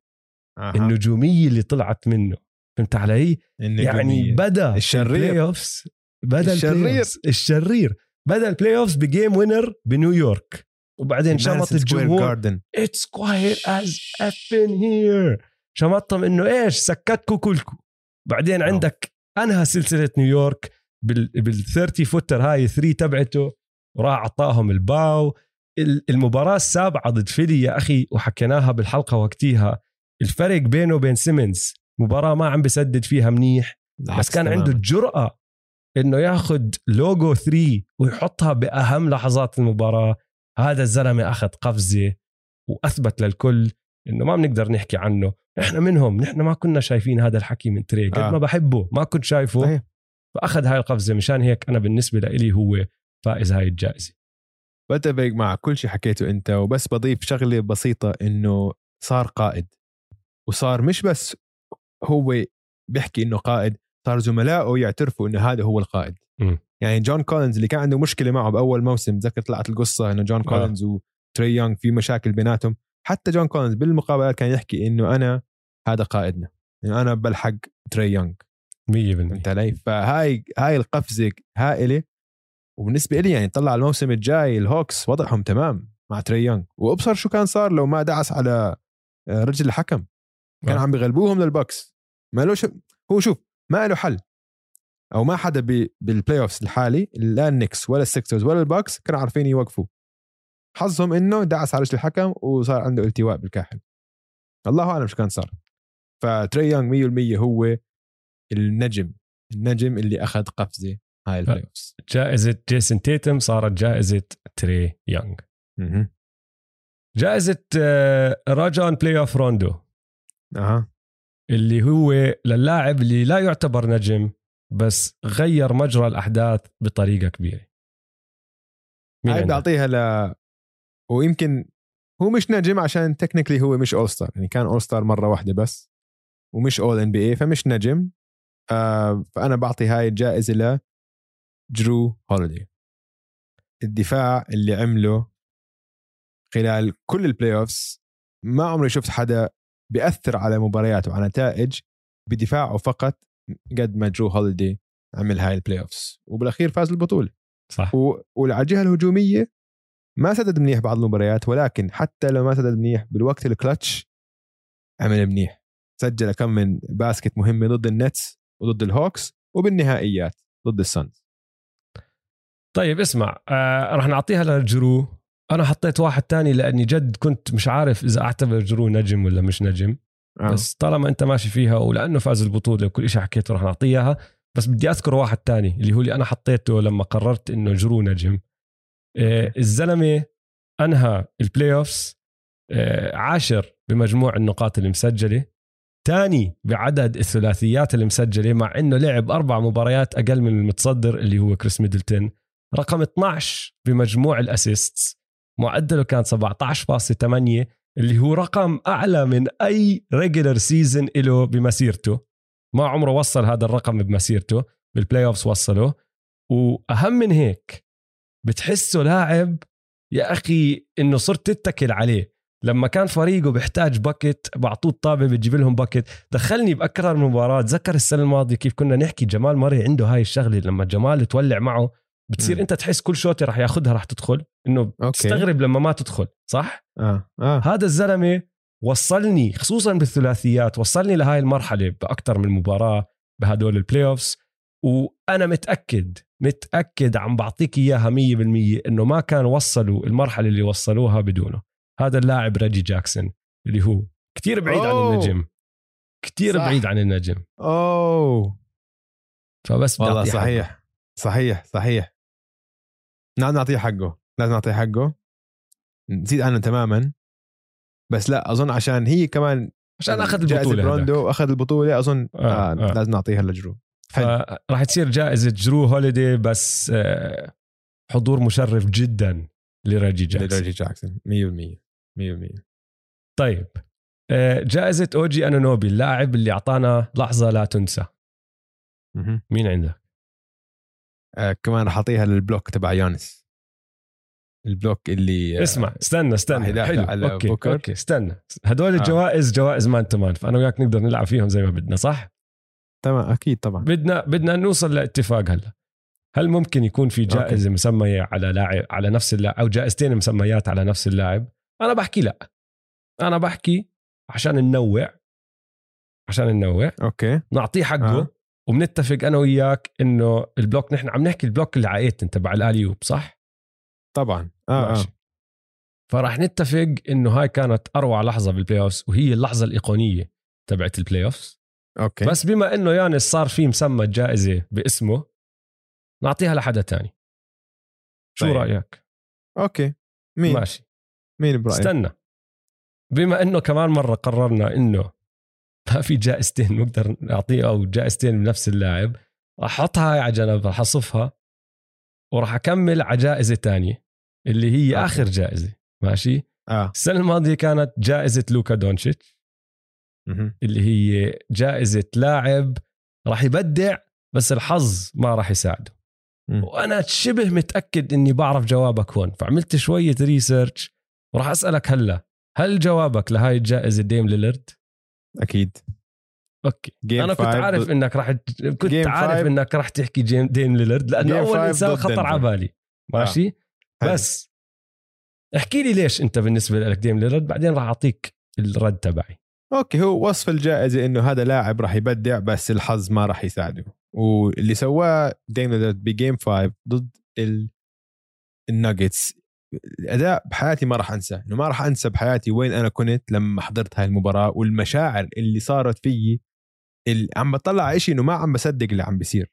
أها. النجومية اللي طلعت منه فهمت علي؟ يعني النجومية. بدأ الشرير. ال playoffs بدأ الشرير. الشرير بدأ ال playoffs ب game winner بنيويورك وبعدين شمط الجمهور it's quiet as fuck in here شمطهم إنه إيش سكتكوا كلكم بعدين أوه. عندك أنهى سلسلة نيويورك بال بال 30 footer هاي 3 تبعته وراح أعطاهم ال bow. ال- المباراة السابعة ضد فيلي يا أخي وحكيناها بالحلقة وقتيها. الفرق بينه وبين سيمنز مباراة ما عم بسدد فيها منيح بس كان عنده الجرأة إنه ياخذ لوجو 3 ويحطها بأهم لحظات المباراة. هذا الزلمة أخذ قفزة وأثبت للكل إنه ما بنقدر نحكي عنه. إحنا منهم نحن ما كنا شايفين هذا الحكي من تري قد آه. ما بحبه ما كنت شايفه صحيح. فأخذ هاي القفزة مشان هيك أنا بالنسبة لإلي هو فائز هاي الجائزة بتفق مع كل شيء حكيته أنت وبس بضيف شغلة بسيطة إنه صار قائد وصار مش بس هو بيحكي إنه قائد صار زملائه يعترفوا إنه هذا هو القائد مم. يعني جون كولينز اللي كان عنده مشكلة معه بأول موسم تذكر طلعت القصة إنه جون كولينز وتري يونغ في مشاكل بيناتهم حتى جون كولينز بالمقابلات كان يحكي إنه أنا هذا قائدنا إنه أنا بلحق تري يونغ. 100% فهمت علي؟ فهاي هاي القفزة هائلة. وبالنسبة لي يعني طلع الموسم الجاي الهوكس وضعهم تمام مع تري يونغ. وأبصر شو كان صار لو ما دعس على آه، رجل الحكم. كان آه. عم بيغلبوهم للبوكس. ما لوش هو شوف ما له حل. أو ما حدا بال playoffs الحالي لا النكس ولا السكسرز ولا البوكس كانوا عارفين يوقفوا. حظهم إنه دعس على رجل الحكم وصار عنده التواء بالكاحل. الله أعلم شو كان صار. فتري يونغ 100% هو النجم النجم اللي أخذ قفزة هاي ال playoffs جائزة جيسون تيتم صارت جائزة تري يونغ. جائزة راجان playoff روندو. أها. اللي هو للاعب اللي لا يعتبر نجم بس غير مجرى الأحداث بطريقة كبيرة. هاي؟ بعطيها ل ويمكن هو مش نجم عشان technically هو مش All-Star يعني كان All-Star مرة واحدة بس ومش All-NBA فمش نجم. آه فأنا بعطي هاي الجائزة ل جرو هوليدي الدفاع اللي عمله خلال كل ال playoffs ما عمري شفت حدا بيأثر على مبارياته وعلى نتائج بدفاعه فقط قد ما جرو هوليدي عمل هاي ال playoffs وبالأخير فاز البطولة. صح. و- وعلى الجهة الهجومية ما سدد منيح بعض المباريات ولكن حتى لو ما سدد منيح بالوقت الكلتش عمل منيح. سجل كم من basket مهمه ضد النتس وضد الهوكس وبالنهائيات ضد السانز. طيب اسمع آه رح نعطيها لجرو. أنا حطيت واحد تاني لأني جد كنت مش عارف إذا أعتبر جرو نجم ولا مش نجم. آه. بس طالما أنت ماشي فيها ولأنه فاز البطولة وكل شيء حكيته رح نعطيه اياها بس بدي أذكر واحد تاني اللي هو اللي أنا حطيته لما قررت إنه جرو نجم. الزلمة أنهى ال playoffs آه عاشر بمجموع النقاط اللي مسجله ثاني بعدد الثلاثيات اللي مسجله مع إنه لعب أربع مباريات أقل من المتصدر اللي هو كريس ميدلتون. رقم 12 بمجموع ال assists معدله كان 17.8 اللي هو رقم أعلى من أي regular season له بمسيرته. ما عمره وصل هذا الرقم بمسيرته بال playoffs وصله. وأهم من هيك بتحسه لاعب يا أخي إنه صرت تتكل عليه. لما كان فريقه بيحتاج bucket بعطوه الطابة بتجيب لهم bucket دخلني باكثر من مباراة تذكر السنة الماضية كيف كنا نحكي جمال مري عنده هاي الشغلة لما جمال تولع معه بتصير مم. أنت تحس كل shot رح ياخذها رح تدخل. إنه. تستغرب لما ما تدخل صح؟ آه آه. هذا الزلمة وصلني خصوصا بالثلاثيات وصلني لهاي المرحلة باكثر من مباراة بهدول ال playoffs وأنا متأكد متأكد عم بعطيك إياها 100% إنه ما كان وصلوا المرحلة اللي وصلوها بدونه هذا اللاعب ريجي جاكسون اللي هو كتير بعيد عن أوه. النجم كتير صح. بعيد عن النجم أوه فبس والله أعطيه حقه. صحيح صحيح صحيح نعم نعطيه حقه لازم نعطيه حقه نسيت عنه تماما بس لا أظن عشان هي كمان عشان أخذ البطولة. روندو واخذ البطولة أظن آه، آه آه. لازم نعطيها لجرو. فراح تصير جائزة جرو هوليدي بس آه، حضور مشرف جدا لريجي جاكسون. لريجي جاكسون. 100% 100% طيب آه، جائزة أوجي أنونوبي اللاعب اللي أعطانا لحظة لا تنسى. مين عندك؟ آه كمان رح أعطيها لل block تبع يانس ال block اللي آه، اسمع استنى راح استنى حلو. على okay بوكر. okay استنى. هدول آه. الجوائز جوائز Man to Man. فأنا وياك نقدر نلعب فيهم زي ما بدنا صح؟ تمام أكيد طبعا. بدنا بدنا نوصل لاتفاق هلا. هل ممكن يكون في جائزة مسمية على لاعب على نفس اللاعب أو جائزتين مسميات على نفس اللاعب؟ أنا بحكي لا. أنا بحكي عشان ننوع عشان ننوع. okay. نعطيه حقه آه. وبنتفق أنا وياك إنه ال block نحن عم نحكي ال block اللي ايتن تبع ال alley-oop صح؟ طبعا. آه ماشي. آه فراح نتفق إنه هاي كانت أروع لحظة بال playoffs وهي اللحظة الإيقونية تبعت ال playoffs okay. بس بما إنه يانس صار في مسمى جائزه باسمه نعطيها لحدا تاني. شو طيب. رأيك؟ okay. مين؟ ماشي. مين برأيك؟ استنى. بما إنه كمان مرة قررنا إنه ما في جائزتين نقدر نعطيه أو جائزتين بنفس اللاعب راح أحطها على جنب راح أصفها وراح أكمل على جائزة تانية اللي هي okay. آخر جائزة. ماشي؟ آه. السنة الماضية كانت جائزة لوكا دونتشيتش. اللي هي جائزة لاعب راح يبدع بس الحظ ما راح يساعده. وأنا شبه متأكد إني بعرف جوابك هون فعملت شوية research وراح أسألك هلأ هل جوابك لهاي الجائزة ديم ليلرد أكيد okay أنا كنت عارف إنك راح كنت عارف five. إنك راح تحكي جيم ديم ليلرد لأنه أول إنسان خطر. على بالي ماشي حلو. بس احكي لي ليش أنت بالنسبة لك ديم ليلرد بعدين راح أعطيك الرد تبعي أوكي هو وصف الجائزة إنه هذا لاعب راح يبدع بس الحظ ما راح يساعده. واللي سواه ليلرد ب game 5 ضد ال... الناجتس الأداء بحياتي ما راح أنساه إنه ما راح أنسى بحياتي وين أنا كنت لما حضرت هاي المباراة والمشاعر اللي صارت فيي اللي عم بطلع شيء إنه ما عم بصدق اللي عم بيصير.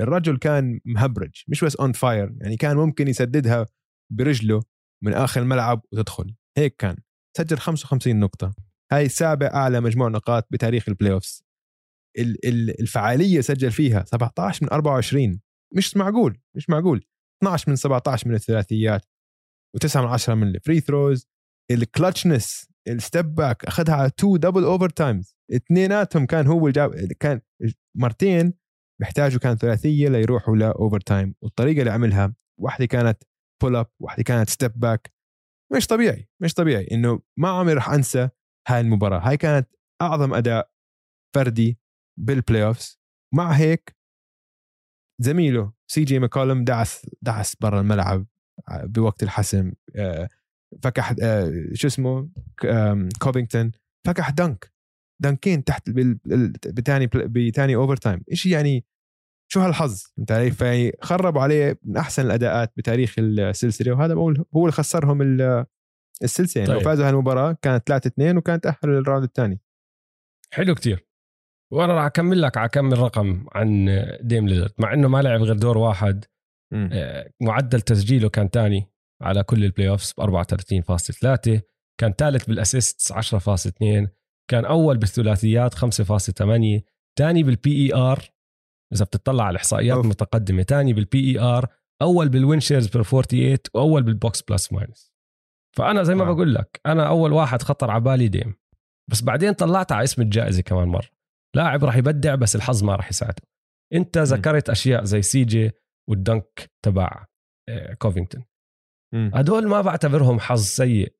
الرجل كان مهبرج مش بس on fire يعني كان ممكن يسددها برجله من آخر الملعب وتدخل. هيك كان. سجل 55 نقطة. هاي سابع أعلى مجموع نقاط بتاريخ ال playoffs الفعالية سجل فيها 17 من 24 مش معقول مش معقول. 12 من 17 من الثلاثيات و9 من 10 من ال free throws ال clutchness ال step back أخذها على two double overtimes اثنيناتهم كان هو الجاب كان مرتين بيحتاجوا كان ثلاثية ليروحوا ل overtime والطريقة اللي عملها واحدة كانت pull-up واحدة كانت step back مش طبيعي مش طبيعي إنه ما عمري راح أنسى هاي المباراة. هاي كانت أعظم أداء فردي بال playoffs مع هيك زميله سي جي ماكولم دعس دعس برا الملعب بوقت الحسم. آه، فكح آه، شو اسمه؟ كوفينغتون فكح dunk. dunk ين تحت بتاني بتاني overtime شيء يعني شو هالحظ انت علي؟ فخربوا عليه من أحسن الأداءات بتاريخ السلسلة وهذا هو اللي خسرهم السلسلة يعني طيب. لو فازوا هالمباراة كانت 3 2 وكانت تاهلوا لل round الثاني. حلو كتير. وأنا راح أكمل لك على كم رقم عن ديم ليلرد مع إنه ما لعب غير دور واحد. م. آه، معدل تسجيله كان ثاني على كل ال playoffs ب 34.3 كان ثالث بال assist 10.2 كان أول بالثلاثيات 5.8 ثاني بال PER إذا بتطلع على الإحصائيات المتقدمة ثاني بال PER أول بال win shares per 48 وأول بال box plus minus فأنا زي ما آه. بقول لك أنا أول واحد خطر على بالي ديم. بس بعدين طلعت على اسم الجائزة كمان مرة. لاعب راح يبدع بس الحظ ما راح يساعده. أنت ذكرت أشياء زي سي جي وال dunk تبع آه، كوفينغتون. هدول ما بعتبرهم حظ سيء.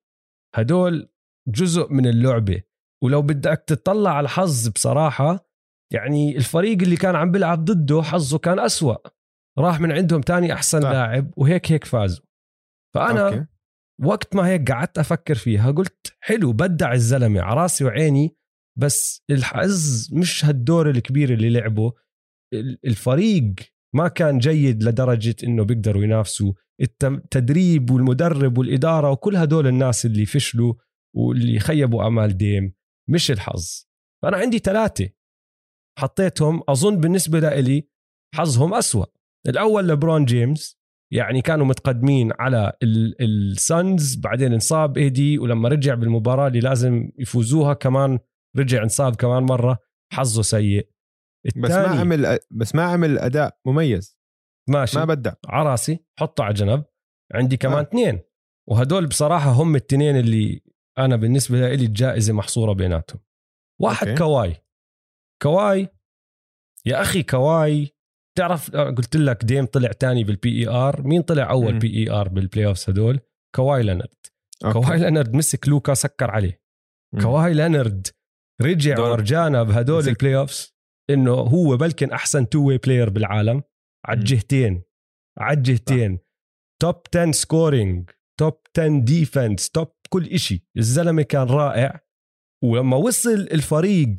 هدول جزء من اللعبة. ولو بدك تطلع على الحظ بصراحة يعني الفريق اللي كان عم بيلعب ضده حظه كان أسوأ. راح من عندهم تاني أحسن طيب. لاعب وهيك هيك فازوا. فأنا أوكي. وقت ما هيك قعدت أفكر فيها قلت حلو بدع الزلمة على راسي وعيني بس الحظ مش هالدور الكبير اللي لعبه. الفريق ما كان جيد لدرجة إنه بيقدروا ينافسوا. التدريب والمدرب والإدارة وكل هدول الناس اللي فشلوا واللي خيبوا أمال ديم مش الحظ. فانا عندي ثلاثة حطيتهم أظن بالنسبة لإلي حظهم أسوأ. الأول لبرون جيمس. يعني كانوا متقدمين على السانز بعدين انصاب ايدي ولما رجع بالمباراة اللي لازم يفوزوها كمان رجع انصاب كمان مرة حظه سيء. بس ما عمل بس ما عمل أداء مميز. ماشي. ما بدع على راسي حطه على جنب. عندي كمان آه. اثنين. وهدول بصراحة هم التنين اللي أنا بالنسبة لي الجائزه محصورة بيناتهم. واحد okay. كواي. كواي يا أخي كواي تعرف آه، قلت لك ديم طلع تاني بال PER مين طلع أول PER بال playoffs هدول كواي لينارد كواي لينارد مسك لوكا سكر عليه. كواي لينارد رجع ورجانا بهدول ال playoffs إنه هو بلكن أحسن two way player بالعالم. على الجهتين. على الجهتين. top 10 scoring top 10 defense top كل إشي. الزلمة كان رائع. ولما وصل الفريق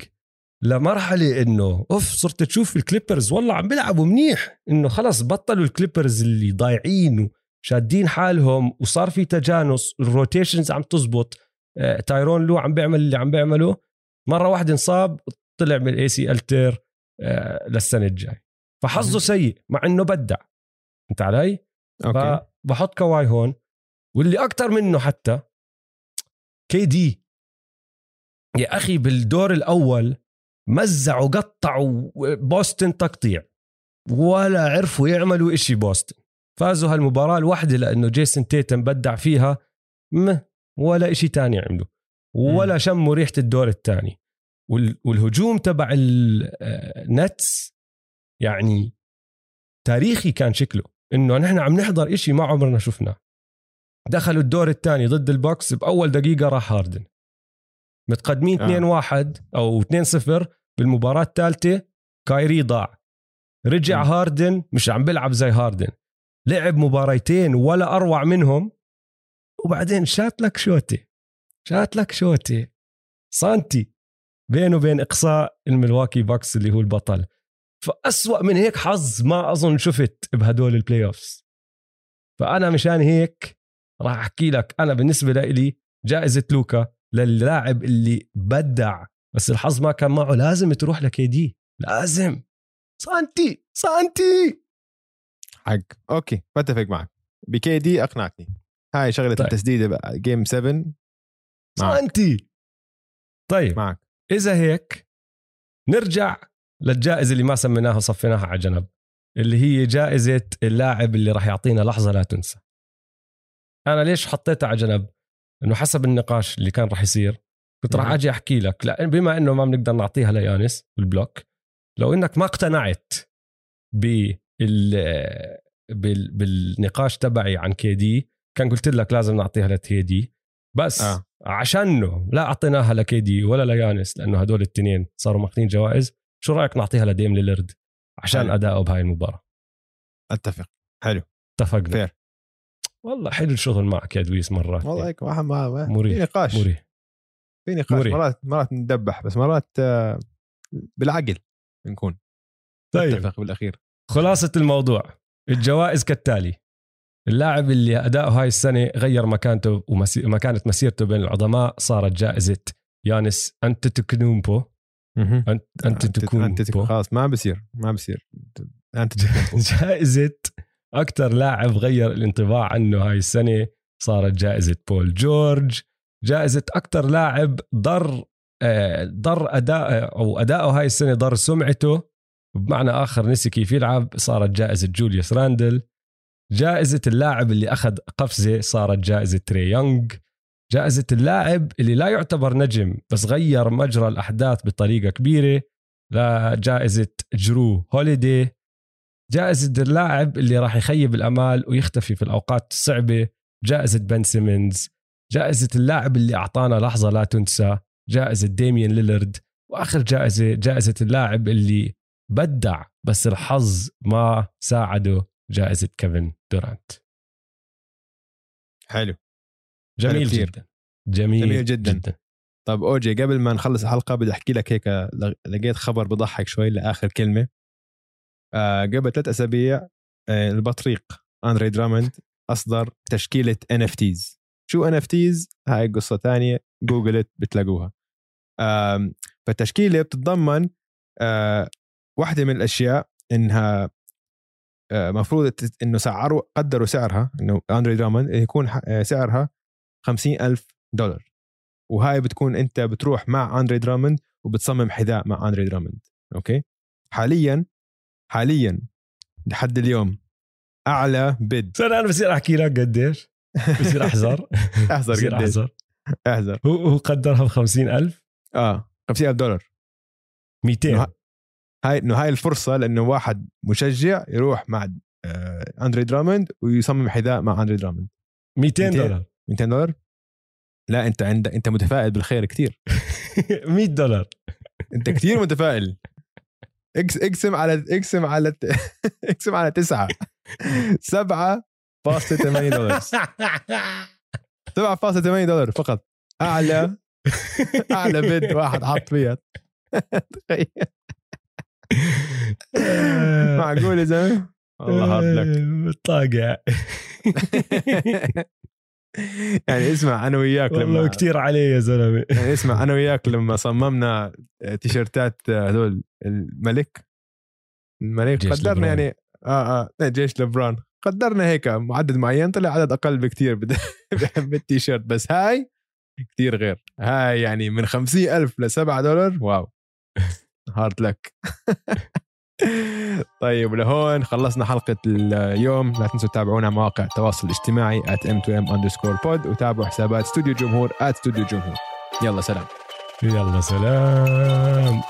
لمرحلة إنه أوف صرت تشوف الكليبرز والله عم بيلعبوا منيح. إنه خلص بطلوا الكليبرز اللي ضايعين وشادين حالهم وصار في تجانس ال rotations عم تزبط. آه، تايرون لو عم بيعمل اللي عم بيعمله. مرة واحدة انصاب طلع من ال ACL tear آه، للسنة الجاي فحظه سيء مع إنه بدع. انت علي؟ okay. فبحط كواي هون. واللي أكثر منه حتى كي دي يا أخي بالدور الأول مزعوا قطعوا بوستن تقطيع. ولا عرفوا يعملوا إشي بوستن فازوا هالمباراة الواحدة لأنه جيسون تيتم بدع فيها ما ولا إشي تاني عملوا. ولا شموا ريحة الدور الثاني والهجوم تبع النتس يعني تاريخي كان شكله. إنه نحن عم نحضر إشي ما عمرنا شفناه. دخلوا الدور الثاني ضد البوكس بأول دقيقة راح هاردن. متقدمين آه. 2-1 أو 2-0 بالمباراة الثالثة كايري ضاع. رجع م. هاردن مش عم بيلعب زي هاردن. لعب مباريتين ولا أروع منهم. وبعدين شات لك شوتي. شات لك شوتي. سانتي بينه وبين إقصاء الملواكي باكس اللي هو البطل. فأسوأ من هيك حظ ما أظن شفت بهدول ال playoffs فأنا مشان هيك راح أحكي لك أنا بالنسبة لي جائزة لوكا للاعب اللي بدع بس الحظ ما كان معه لازم تروح لكي دي. لازم. سانتي سانتي! حق. okay بتفق معك. بكي دي أقنعتني. هاي شغلة طيب. التسديده بقى game 7 معك. سانتي! طيب معك. إذا هيك نرجع للجائزة اللي ما سميناها وصفيناها على جنب اللي هي جائزة اللاعب اللي راح يعطينا لحظة لا تنسى. أنا ليش حطيتها على جنب؟ إنه حسب النقاش اللي كان راح يصير كنت راح. أجي أحكي لك. لا بما إنه ما بنقدر نعطيها ليانس بال block لو إنك ما اقتنعت بال بال... بالنقاش تبعي عن كي دي كان قلت لك لازم نعطيها لكي دي. بس آه. عشانه لا أعطيناها لكي دي ولا ليانس لأنه هدول الاثنين صاروا ماخذين جوائز شو رأيك نعطيها لديم ليلرد عشان حلو. ادائه بهاي المباراة؟ أتفق. حلو. اتفقنا. fair. والله حلو الشغل معك يا دويس مرات. والله هيك مريح. نقاش. مريح. في نقاش مريح. مرات مرات ندبح بس مرات آه، بالعقل بنكون طيب. نتفق بالأخير. خلاصة الموضوع. الجوائز كالتالي. اللاعب اللي أداؤه هاي السنة غير مكانته ومكانة مسيرته بين العظماء صارت جائزة يانس أنتتوكنومبو أنت أنتتوكونبو انت خلاص ما بصير ما بصير انت (laughs) جائزة أكثر لاعب غير الانطباع عنه هاي السنة صارت جائزة بول جورج. جائزة أكثر لاعب ضر آه، ضر أداء أو أداؤه هاي السنة ضر سمعته. بمعنى آخر نسي كيف يلعب صارت جائزة جوليوس راندل. جائزة اللاعب اللي أخذ قفزة صارت جائزة تري يونغ. جائزة اللاعب اللي لا يعتبر نجم بس غير مجرى الأحداث بطريقة كبيرة لجائزة جرو هوليدي. جائزة اللاعب اللي راح يخيب الأمال ويختفي في الأوقات الصعبة جائزة بن سيمنز. جائزة اللاعب اللي أعطانا لحظة لا تنسى جائزة ديميان ليلرد وآخر جائزة جائزة اللاعب اللي بدع بس الحظ ما ساعده جائزة كيفن دورانت. حلو. جميل كتير. جدا. جميل, جميل جداً. طب أوجي قبل ما نخلص الحلقة بدي أحكي لك هيك لقيت خبر بضحك شوي لآخر كلمة. آه قبل ثلاث أسابيع آه البطريق أندري دراموند أصدر تشكيلة ان اف تيز شو ان اف تيز هاي قصة ثانية جوجلت بتلاقوها. فالتشكيله بتتضمن آه واحدة من الأشياء إنها آه، مفروض إنه سعروا قدروا سعرها إنه اندري دراموند يكون آه، سعرها 50 ألف دولار. وهاي بتكون أنت بتروح مع اندري دراموند وبتصمم حذاء مع اندري دراموند okay؟ حاليا حاليا لحد اليوم أعلى سنة أنا بصير أحكي لك قديش؟ بصير أحذر. (laughs) أحذر بصير أحذر. أحذر. هو هو قدرها ب 50000 آه. 50 ألف دولار. 200 إنه هاي إنه هاي الفرصة لأنه واحد مشجع يروح مع آه أندري دراموند ويصمم حذاء مع أندري دراموند. 200 200 دولار. 200 دولار؟ لا أنت عندك أنت متفائل بالخير كتير. (laughs) 100 دولار. أنت كتير متفائل. اقسم على اقسم على (laughs) اقسم على تسعة. 7.8 دولار. (laughs) 7.8 دولار فقط. أعلى. أعلى بيد واحد حط فيها. (laughs) تخيل. (laughs) معقول يا زلمة؟ والله هارد لك طاقع يعني اسمع أنا وياك والله لما كثير عليه يا زلمة. يعني اسمع أنا وياك لما صممنا تيشرتات هذول الملك الملك قدرنا. يعني آه آه لا، جيش لبران قدرنا هيك معدد معين طلع عدد أقل بكتير. (laughs) بد- بالتيشيرت بس هاي كتير غير. هاي يعني من خمسين ألف ل 7 دولار واو. (laughs) هارد لك (laughs) طيب لهون خلصنا حلقة اليوم. لا تنسوا تتابعونا على مواقع التواصل الاجتماعي at m2m underscore pod وتابعوا حسابات استوديو جمهور at استوديو جمهور يلا سلام. يلا سلام.